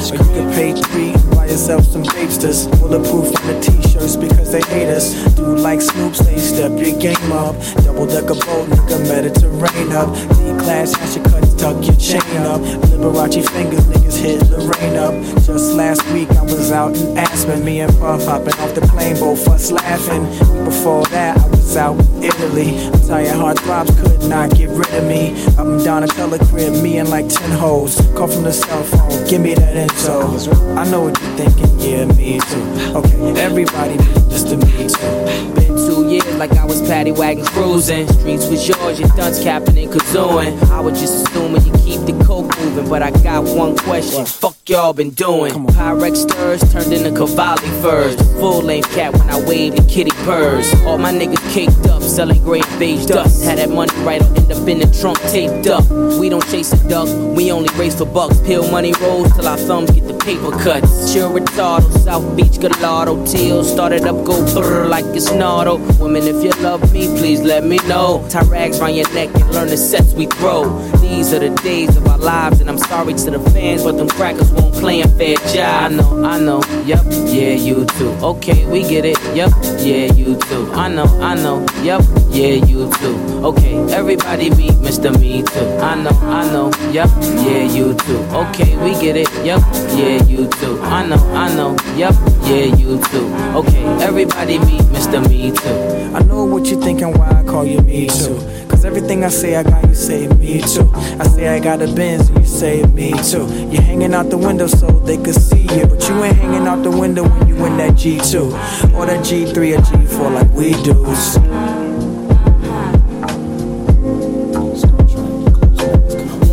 Or you can pay three buy yourself some Bapestas. Bulletproof on the t-shirts because they hate us. Do like Snoop, say step your game up. Double decker boat, nigga, Mediterranean up. D-class, hash your cuts, tuck your chain up. Liberace fingers, niggas hit Lorraine up. Just last week I was out in Aspen. Me and Puff hopping off the plane, both us laughing. Before that, I was out in Italy. I'm tired, hard throbs could not get rid of me. Up and down a color crib, me and like 10 hoes. Call from the cell phone, give me that info. I know what you're thinking, yeah, me too. Okay, everybody, just to me too. Two years like I was paddy wagon cruising. Streets was yours, your dunce capping and kazooing. I was just assuming you keep the coke moving, but I got one question. Fuck y'all been doing? Pyrex stirs turned into Cavalli furs. Full length cat when I wave the kitty purrs. All my niggas caked up, selling gray beige dust. Had that money right, I'll end up in the trunk taped up. We don't chase a duck, we only race for bucks. Pill money rolls till our thumbs get the paper cuts. Sure retardo, South Beach Gallardo, Teal started up, go brr like it's Nardo. Women, if you love me, please let me know. Tie rags round your neck and learn the sets we throw. These are the days of our lives, and I'm sorry to the fans, but them crackers won't play a fair job. I know, I know, yep, yeah, you too. Okay, we get it, yep, yeah, you too. I know, I know, yep, yeah, you too. Okay, everybody meet Mr. Me Too. I know, I know, yep, yeah, you too. Okay, we get it, yep, yeah, you too. I know, I know, yep, yeah, you too. Okay, everybody meet Mr. Me Too. I know what you're thinking, why I call you me too. Cause everything I say, I got you say me too. I say I got a Benz, you say me too. You're hanging out the window so they could see you. But you ain't hanging out the window when you in that G2. Or that G3 or G4 like we do.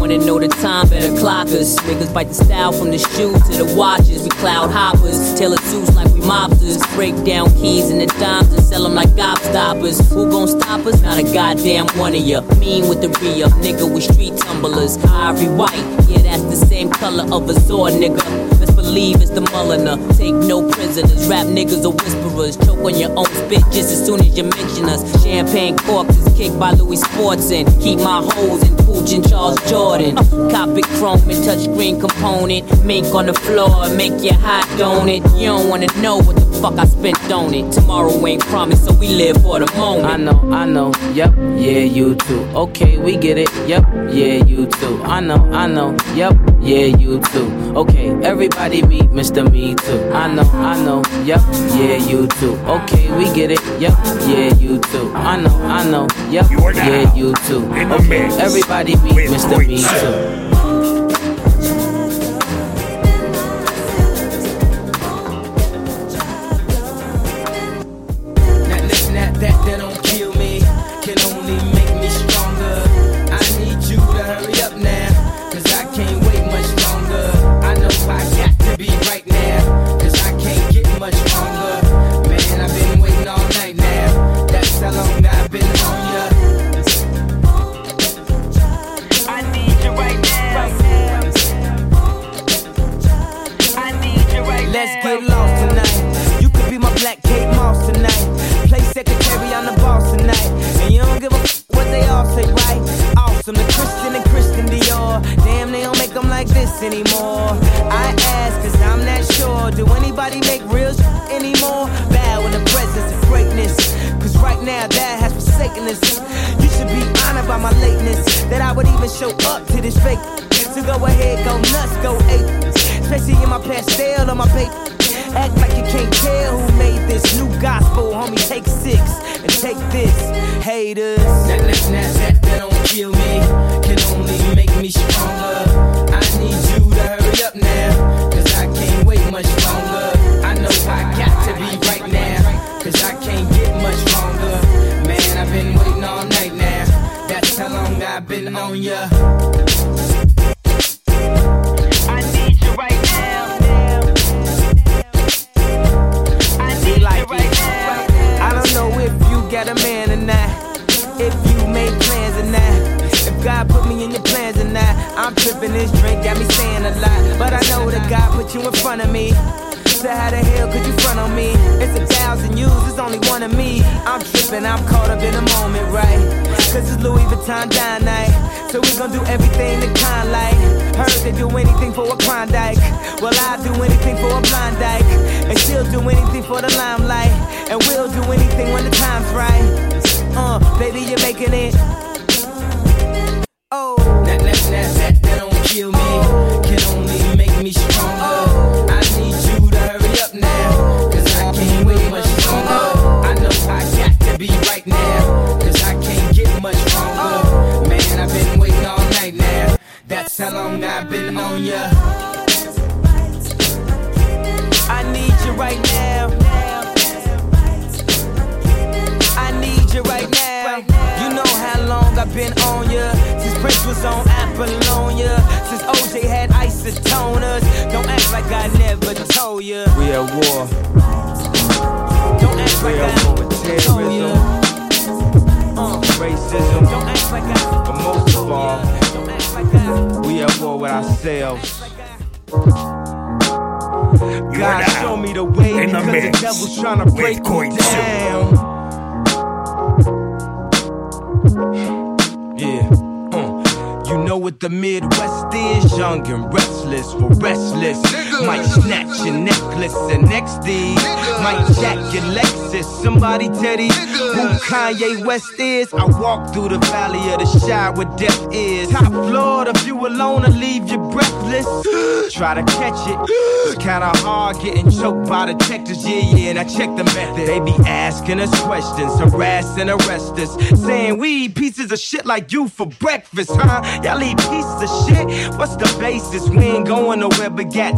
Wanna know the time, better clock us. Niggas bite the style from the shoes to the watches. We cloud hoppers, tailor suits like we mobsters. Break down keys and the dimes and sell them like gobstoppers. Who gon' stop us? Not a goddamn one of ya. Mean with the re up, nigga with street tumblers. Ivory white, yeah, that's the same color of a sword, nigga. Let's believe it's the Mulliner. Take no prisoners. Rap niggas are whisperers. Choke on your own spit just as soon as you mention us. Champagne corks is kicked by Louis Sportson. Keep my hoes in Pucci and Charles Jourdan. Copy chrome and touchscreen component. Mink on the floor, make you hot, don't it? You don't wanna know what the fuck I spent on it. Tomorrow ain't promised, so we live for the moment. I know, I know, yep, yeah, you too. Okay, we get it, yep, yeah, you too. I know, I know, yep, yeah, you too. Okay, everybody meet Mr. Me Too. I know, I know, yep, yeah, you too. Okay, we get it, yep, yeah, you too. I know, I know, yep, yeah, you too. Okay, everybody meet Mr. Me Too. Cause it's Louis Vuitton dine night. So we gon' do everything the kind like. Heard they do anything for a Klondike. Well, I do anything for a blind dyke. And she'll do anything for the limelight. And we'll do anything when the time's right. Uh, baby, you're making it. That's how long I've been on ya. I need you right now. I need you right now. You know how long I've been on ya. Since Prince was on Apollonia. Since OJ had isotoners. Don't act like I never told ya. We at war. Don't act We like I war with terrorism, uh, racism, Don't act like I but most of all, we at war with ourselves. You God show me the way in the because the mix devil's trying to break me down. Yeah. uh, You know what the Midwest is, young and restless, for restless. Might snatch your necklace and next thing might jack your Lexus. Somebody tell these who Kanye West is. I walk through the valley of the shy where death is. Top floor, the view alone will leave you breathless. Try to catch it. It's kinda hard getting choked by detectives. Yeah, yeah, and I check the method. They be asking us questions, harass and arrest us. Saying we eat pieces of shit like you for breakfast, huh? Y'all eat pieces of shit? What's the basis? We ain't going nowhere but got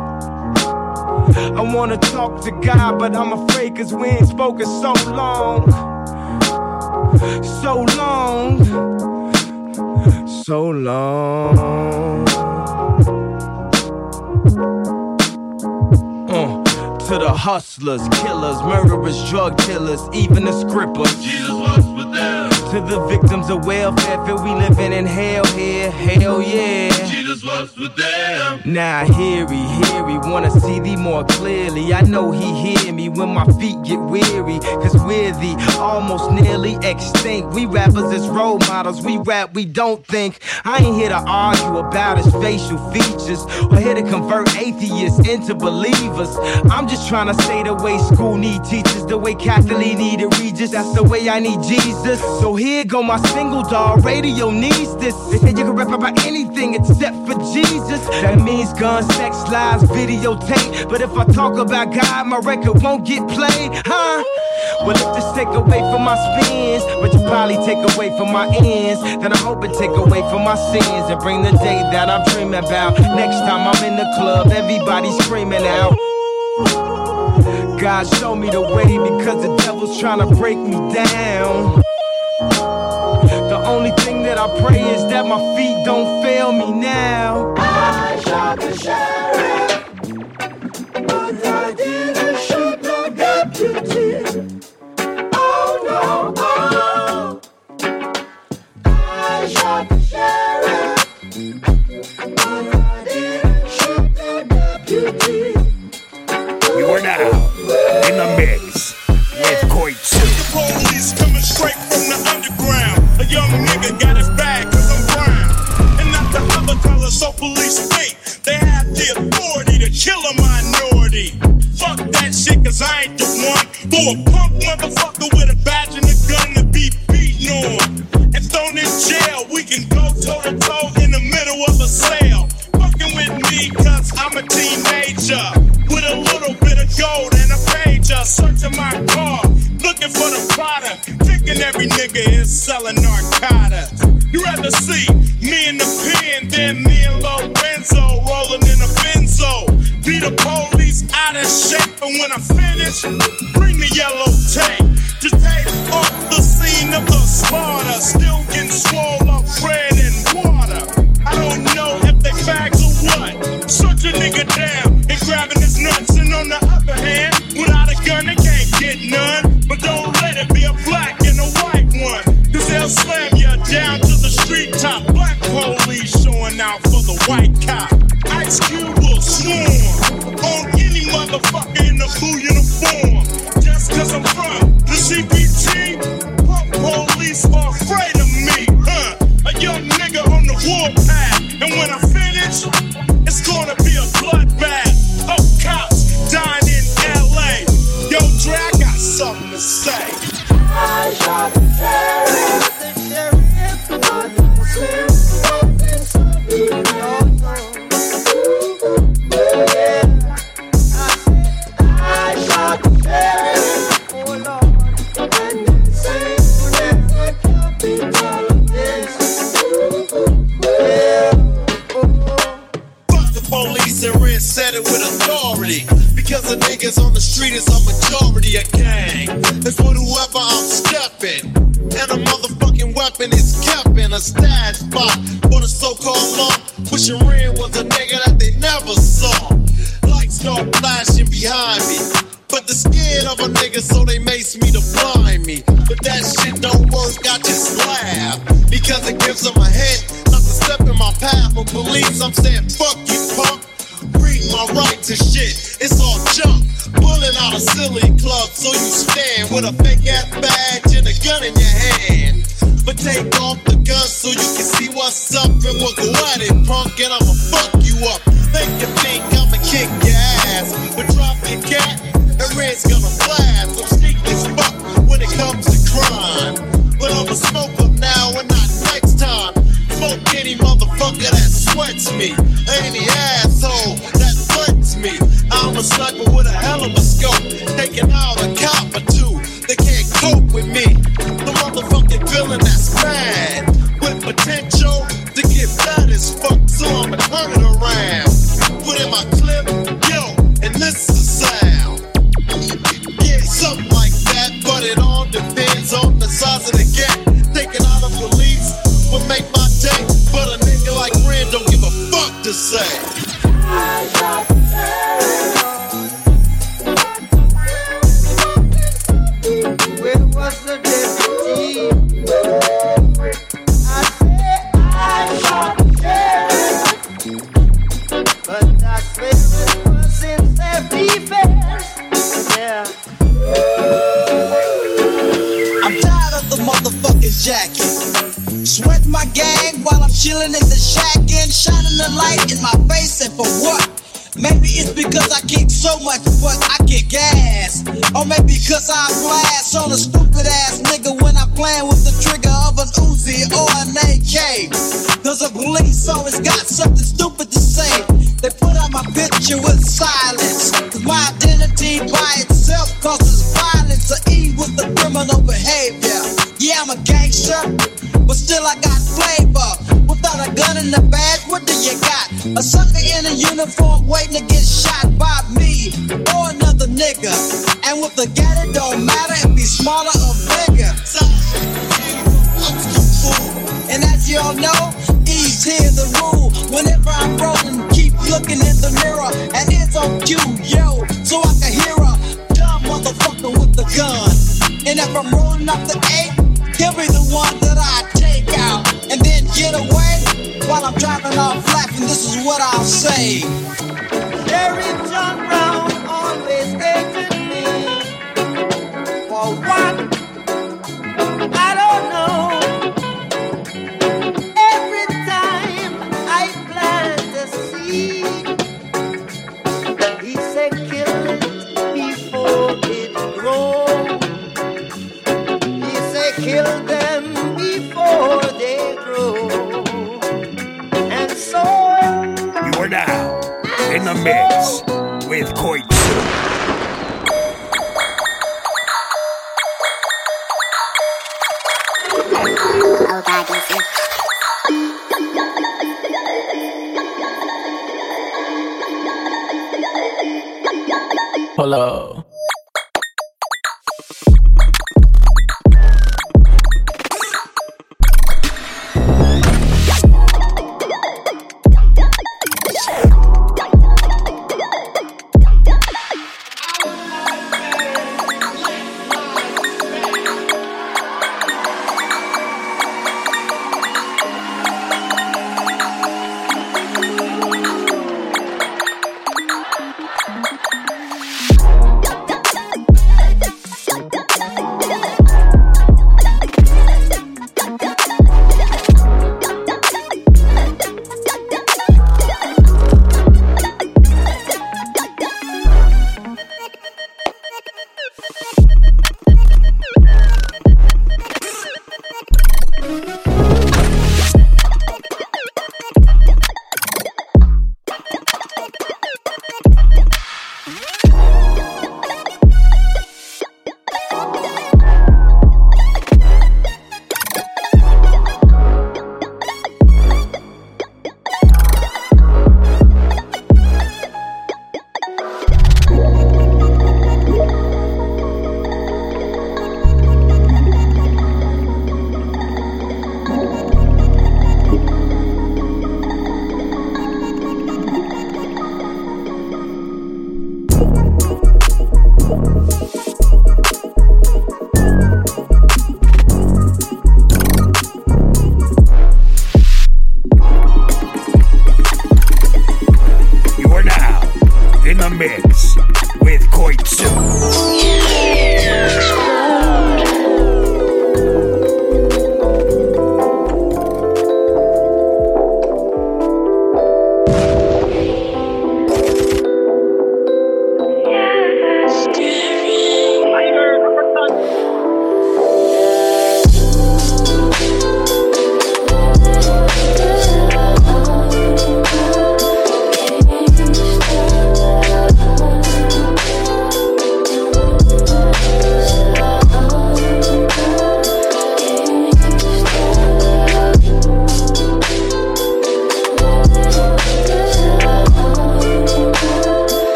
I wanna talk to God, but I'm afraid cause we ain't spoken so long. So long. So long. Uh, to the hustlers, killers, murderers, drug dealers, even the scrippers. To the victims of welfare, feel we living in hell here, hell yeah. With them. Now hear he, hear he, wanna see thee more clearly. I know he hear me when my feet get weary, cause we're the almost nearly extinct. We rappers as role models, we rap, we don't think. I ain't here to argue about his facial features, or here to convert atheists into believers. I'm just trying to say the way school need teachers, the way Kathie Lee needed Regis, that's the way I need Jesus. So here go my single dog, radio needs this. They said you can rap about anything except for Jesus, that means gun, sex, lies, videotape. But if I talk about God, my record won't get played, huh? Well, if this take away from my spins, but you probably take away from my ends, then I hope it take away from my sins and bring the day that I'm dreaming about. Next time I'm in the club, everybody screaming out. God show me the way because the devil's trying to break me down. The only thing that I pray is that my feet don't on me now. I shot the sheriff, but I didn't shoot deputy. Oh no, oh. I shot the sheriff, but I didn't shoot deputy. You are now in the mix with Koi 2. The police coming straight from the underground. A young nigga got kill a minority. Fuck that shit, cause I ain't the one for a punk motherfucker with a badge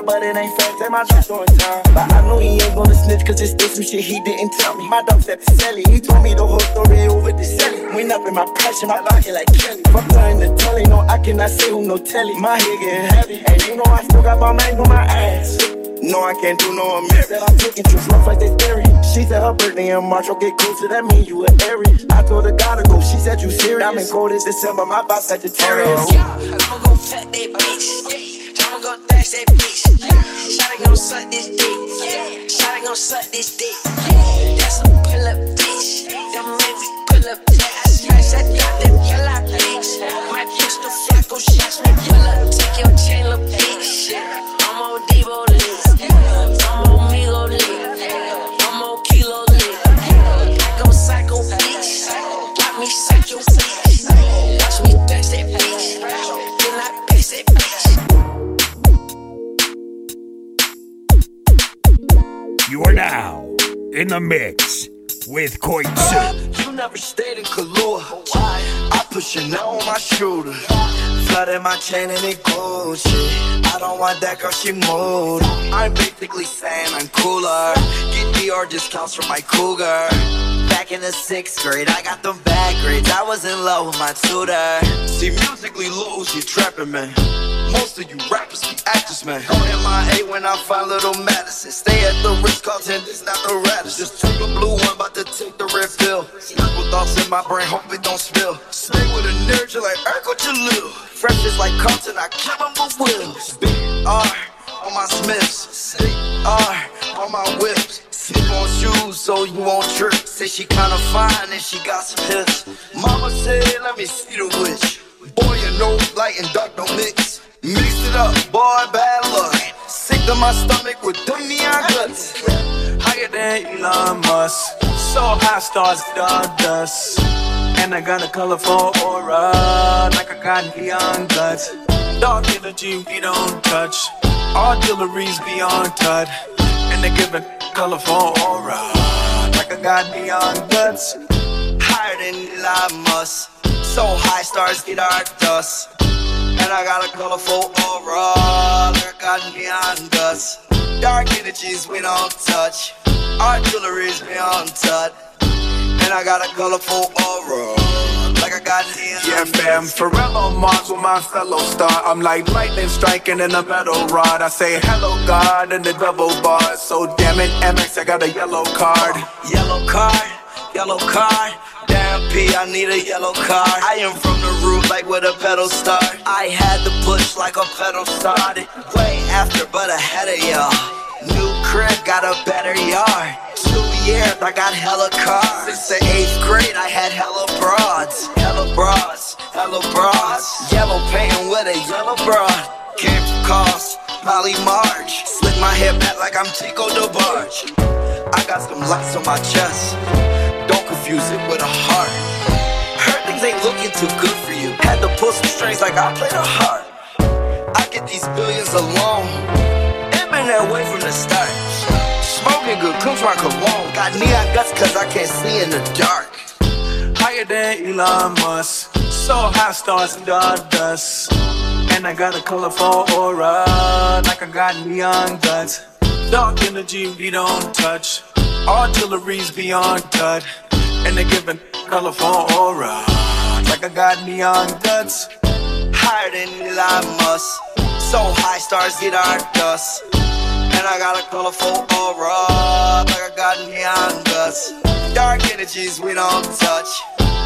Out, but it ain't fat. Take my tricks on time. But I know he ain't gonna snitch, cause it's still some shit he didn't tell me. My dog said to Sally. He told me the whole story over the Sally. Went up in my passion, my pocket like Kelly. Fuck her in the telly, no, I cannot say who no telly. My head getting heavy, and you know I still got my man on my ass. No, I can't do no American. Said I'm taking trips rough like they scary. She said her birthday in March, okay, cool, so that mean you an Aries. I told her gotta go, she said you serious. I'm in cold as December, my boss Sagittarius. I'ma in the mix with Koitsu. You never stayed in Kahlua. I put Chanel on my shoulder. Flooded my chain and it goes. I don't want that cause she moved. I'm basically saying I'm cooler. Get DR discounts from my cougar. Back in the sixth grade, I got them bad grades. I was in love with my tutor. See, musically low, she trapping, man. Most of you rappers be actors, man. On MIA when I find little Madison. Stay at the Ritz Carlton, this not the Radisson. Just took a blue one, about to take the red pill. With thoughts in my brain, hope it don't spill. Stay with a nerd, you're like Urkel Jalil. Fresh is like Carlton, I kill him with wheels. Big R on my Smiths. C R on my whips. Slip on shoes so you won't trip. Say she kinda fine and she got some hips. Mama said, let me see the witch. Boy, you know light and dark don't mix. Mixed it up, boy, bad luck. Sick to my stomach with them neon guts. Higher than Elon Musk. So high stars stardust. And I got a colorful aura. Like I got neon guts. Dark energy we don't touch. Jewelry's beyond touch. And they giving colorful aura. Like I got neon guts. Higher than Elon Musk. So high stars get our dust. And I got a colorful aura. Like I got neon dust. Dark energies we don't touch. Our jewelry's beyond touch. And I got a colorful aura. Like I got neon Yeah, fam, Pharrell on Mars with my fellow star. I'm like lightning striking in a metal rod. I say hello, God, in the double bars. So damn it, MX, I got a yellow card. Yellow card, yellow card. Damn P, I need a yellow car. I am from the root like where the pedal start. I had to push like a pedal started. Way after, but ahead of y'all. New crib, got a better yard. Two years, I got hella cars. Since the eighth grade, I had hella broads. Hella broads, hella broads. Yellow painting with a yellow broad. Came from cars, Molly March. Slick my hair back like I'm Chico DeBarge. I got some lights on my chest. Don't it with a heart. Heard things ain't looking too good for you. Had to pull some strings like I played a harp. I get these billions alone. It been that way from the start. Smoking good, comes my cologne. Got neon guts cause I can't see in the dark. Higher than Elon Musk. So high stars and dust. And I got a colorful aura. Like I got neon guts. Dark energy we don't touch. Artillery's beyond cut. And they giving colorful aura. Like I got neon guts. Higher than Elon Musk. So high stars get our dust. And I got a colorful aura. Like I got neon guts. Dark energies we don't touch.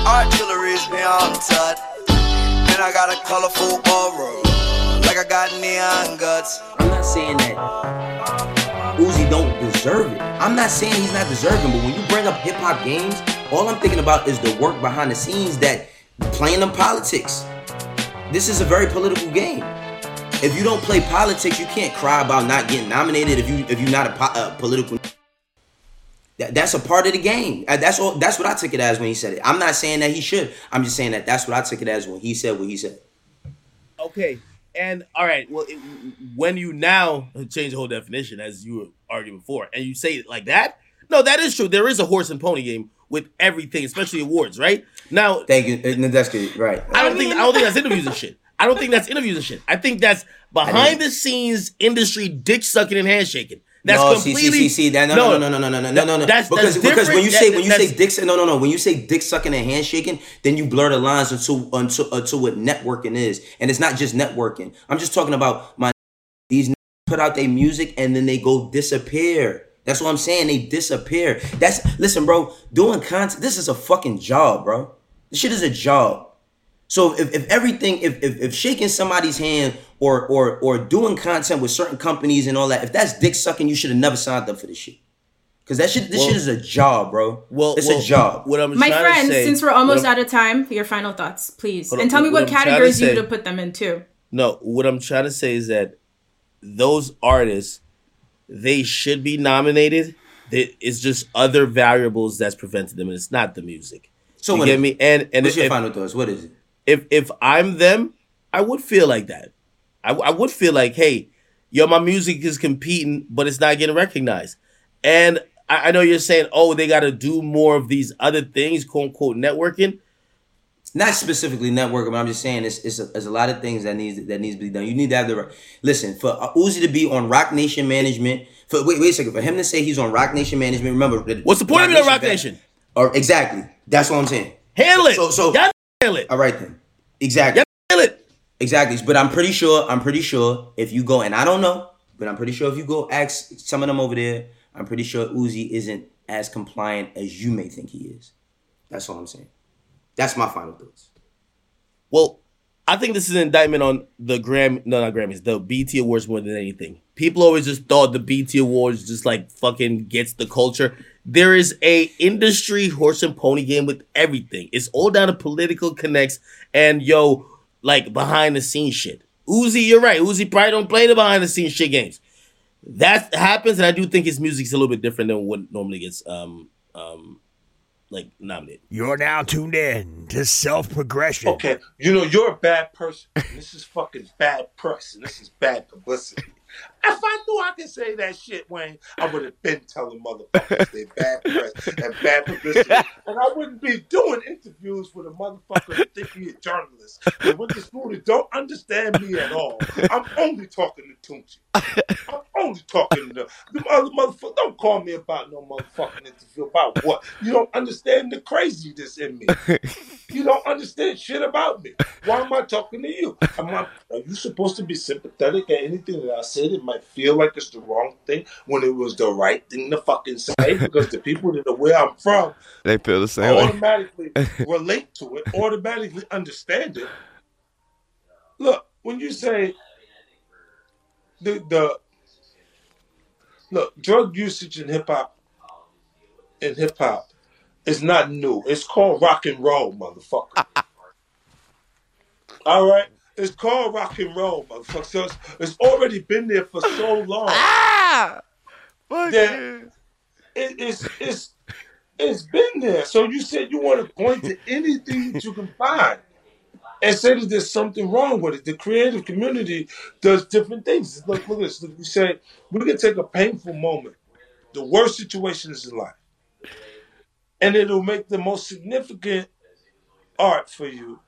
Artillery's beyond touch. And I got a colorful aura. Like I got neon guts. I'm not saying that Uzi don't deserve it. I'm not saying he's not deserving, but when you bring up hip hop games, all I'm thinking about is the work behind the scenes that playing them politics. This is a very political game. If you don't play politics, you can't cry about not getting nominated. If you if you're not a, po- a political, that, that's a part of the game. Uh, That's all. That's what I took it as when he said it. I'm not saying that he should. I'm just saying that that's what I took it as when he said what he said. Okay. And all right, well, it, when you now change the whole definition, as you argued before, and you say it like that, no, that is true. There is a horse and pony game with everything, especially awards, right? Now, thank you. Uh, That's good. Right. I don't think I don't think that's interviews and shit. I don't think that's interviews and shit. I think that's behind the scenes industry dick sucking and handshaking. That's no, completely see, see, see, that, no, no, no, no, no, no, no, no, no, no. That's, because that's because when you say when you say dick, no, no, no. When you say dick sucking and handshaking, then you blur the lines into into into what networking is, and it's not just networking. I'm just talking about my these put out their music and then they go disappear. That's what I'm saying. They disappear. That's listen, bro. Doing content. This is a fucking job, bro. This shit is a job. So if, if everything, if, if if shaking somebody's hand or or or doing content with certain companies and all that, if that's dick sucking, you should have never signed up for this shit. Cause that shit, this Well- shit is a job, bro. Well, it's well, a job. What I'm My trying friends, to say, since we're almost out of time, your final thoughts, please. Hold on, and tell me what what, I'm trying to categories you would have put them in too. No, what I'm trying to say is that those artists, they should be nominated. It's just other variables that's prevented them, and it's not the music. So you what get me? And and what's your if- final thoughts? What is it? If if I'm them, I would feel like that. I, I would feel like, hey, yo, my music is competing, but it's not getting recognized. And I, I know you're saying, oh, they got to do more of these other things, quote unquote, networking. Not specifically networking, but I'm just saying it's it's a, there's a lot of things that needs that needs to be done. You need to have the listen for uh, Uzi to be on Roc Nation Management. For wait wait a second for him to say he's on Roc Nation Management. Remember What's the point of being on Roc Nation? Or exactly that's what I'm saying. Handle it. So so Y'all handle it. All right then. Exactly. handle it. Exactly. But I'm pretty sure. I'm pretty sure if you go and I don't know, but I'm pretty sure if you go ask some of them over there, I'm pretty sure Uzi isn't as compliant as you may think he is. That's all I'm saying. That's my final thoughts. Well, I think this is an indictment on the Gram, no, not Grammys, the BT Awards more than anything. People always just thought the BT Awards just like fucking gets the culture. There is a industry horse and pony game with everything. It's all down to political connects and yo, like behind the scenes shit. Uzi, you're right. Uzi probably don't play the behind the scenes shit games. That happens, and I do think his music's a little bit different than what normally gets um um like nominated. You're now tuned in to Self Progression. Okay, you know you're a bad person. This is fucking bad press, and this is bad publicity. If I knew I could say that shit, Wayne, I would have been telling motherfuckers they bad press and bad publicity. and I wouldn't be doing interviews with a motherfucker that think he a journalist. That went to school that don't understand me at all. I'm only talking to Tunchi. I'm only talking to the other motherfucker. Don't call me about no motherfucking interview about what. You don't understand the craziness in me. You don't understand shit about me. Why am I talking to you? Am I, are you supposed to be sympathetic at anything that I said? It might feel like it's the wrong thing when it was the right thing to fucking say because the people that are where I'm from They feel the same way. automatically relate to it, automatically understand it. Look, when you say the the look, drug usage in hip hop in hip hop is not new. It's called rock and roll, motherfucker. All right? It's called rock and roll, motherfucker. So it's, it's already been there for so long. Ah! that it, it's it's it's been there. So you said you want to point to anything that you can find and say that there's something wrong with it. The creative community does different things. Look, look at this. Look, You say we can take a painful moment, the worst situations in life, and it'll make the most significant art for you.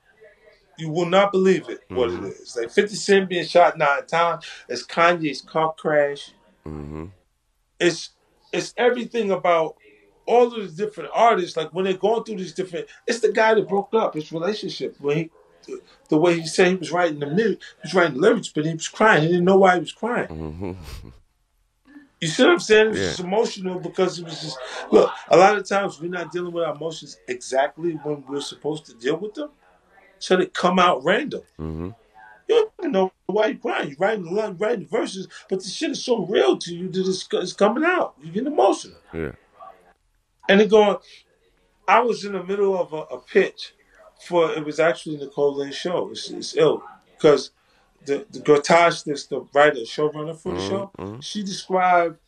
You will not believe it what it is. Like 50 Cent being shot nine times. It's Kanye's car crash. Mm-hmm. It's it's everything about all of the different artists. Like when they're going through these different. It's the guy that broke up his relationship when he. The, the way he said he was writing the lyrics, he was writing the lyrics, but he was crying. He didn't know why he was crying. Mm-hmm. You see what I'm saying? It was Yeah. just emotional because it was just look. A lot of times we're not dealing with our emotions exactly when we're supposed to deal with them, so they come out random. Mm-hmm. You don't know why you're crying. You're writing the writing the verses, but the shit is so real to you that it's, it's coming out. You're get emotional, Yeah. and then going. I was in the middle of a, a pitch for it was actually Nicole Lynn's show. It's, it's ill because the the Gertage, this the writer, showrunner for the Mhm, show, mhm. she described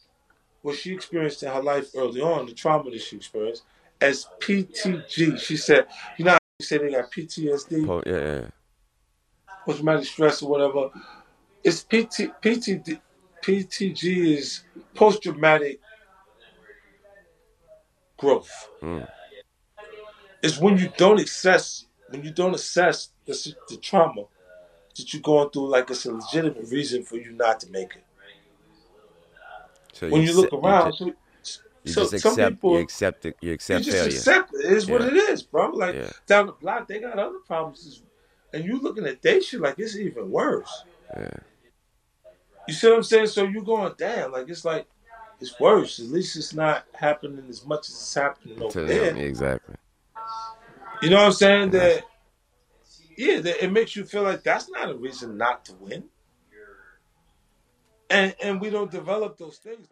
what she experienced in her life early on, the trauma that she experienced, as PTG. She said, you know, how they say they got PTSD, Oh, yeah, yeah. post traumatic stress or whatever. It's PT, PTD, PTG is post traumatic growth. Mm. It's when you don't assess when you don't assess the, the trauma that you're going through like it's a legitimate reason for you not to make it. So when you look accept- around, ju- so, you so just some accept. people you accept it. You accept you accept just failure. accept it. It's what it is, bro. Like Yeah. down the block, they got other problems, and you looking at they shit like it's even worse. Yeah. You see what I'm saying? So you going damn, like it's like it's worse. At least it's not happening as much as it's happening over there. exactly. You know what I'm saying? That yeah, that it makes you feel like that's not a reason not to win. And and we don't develop those things.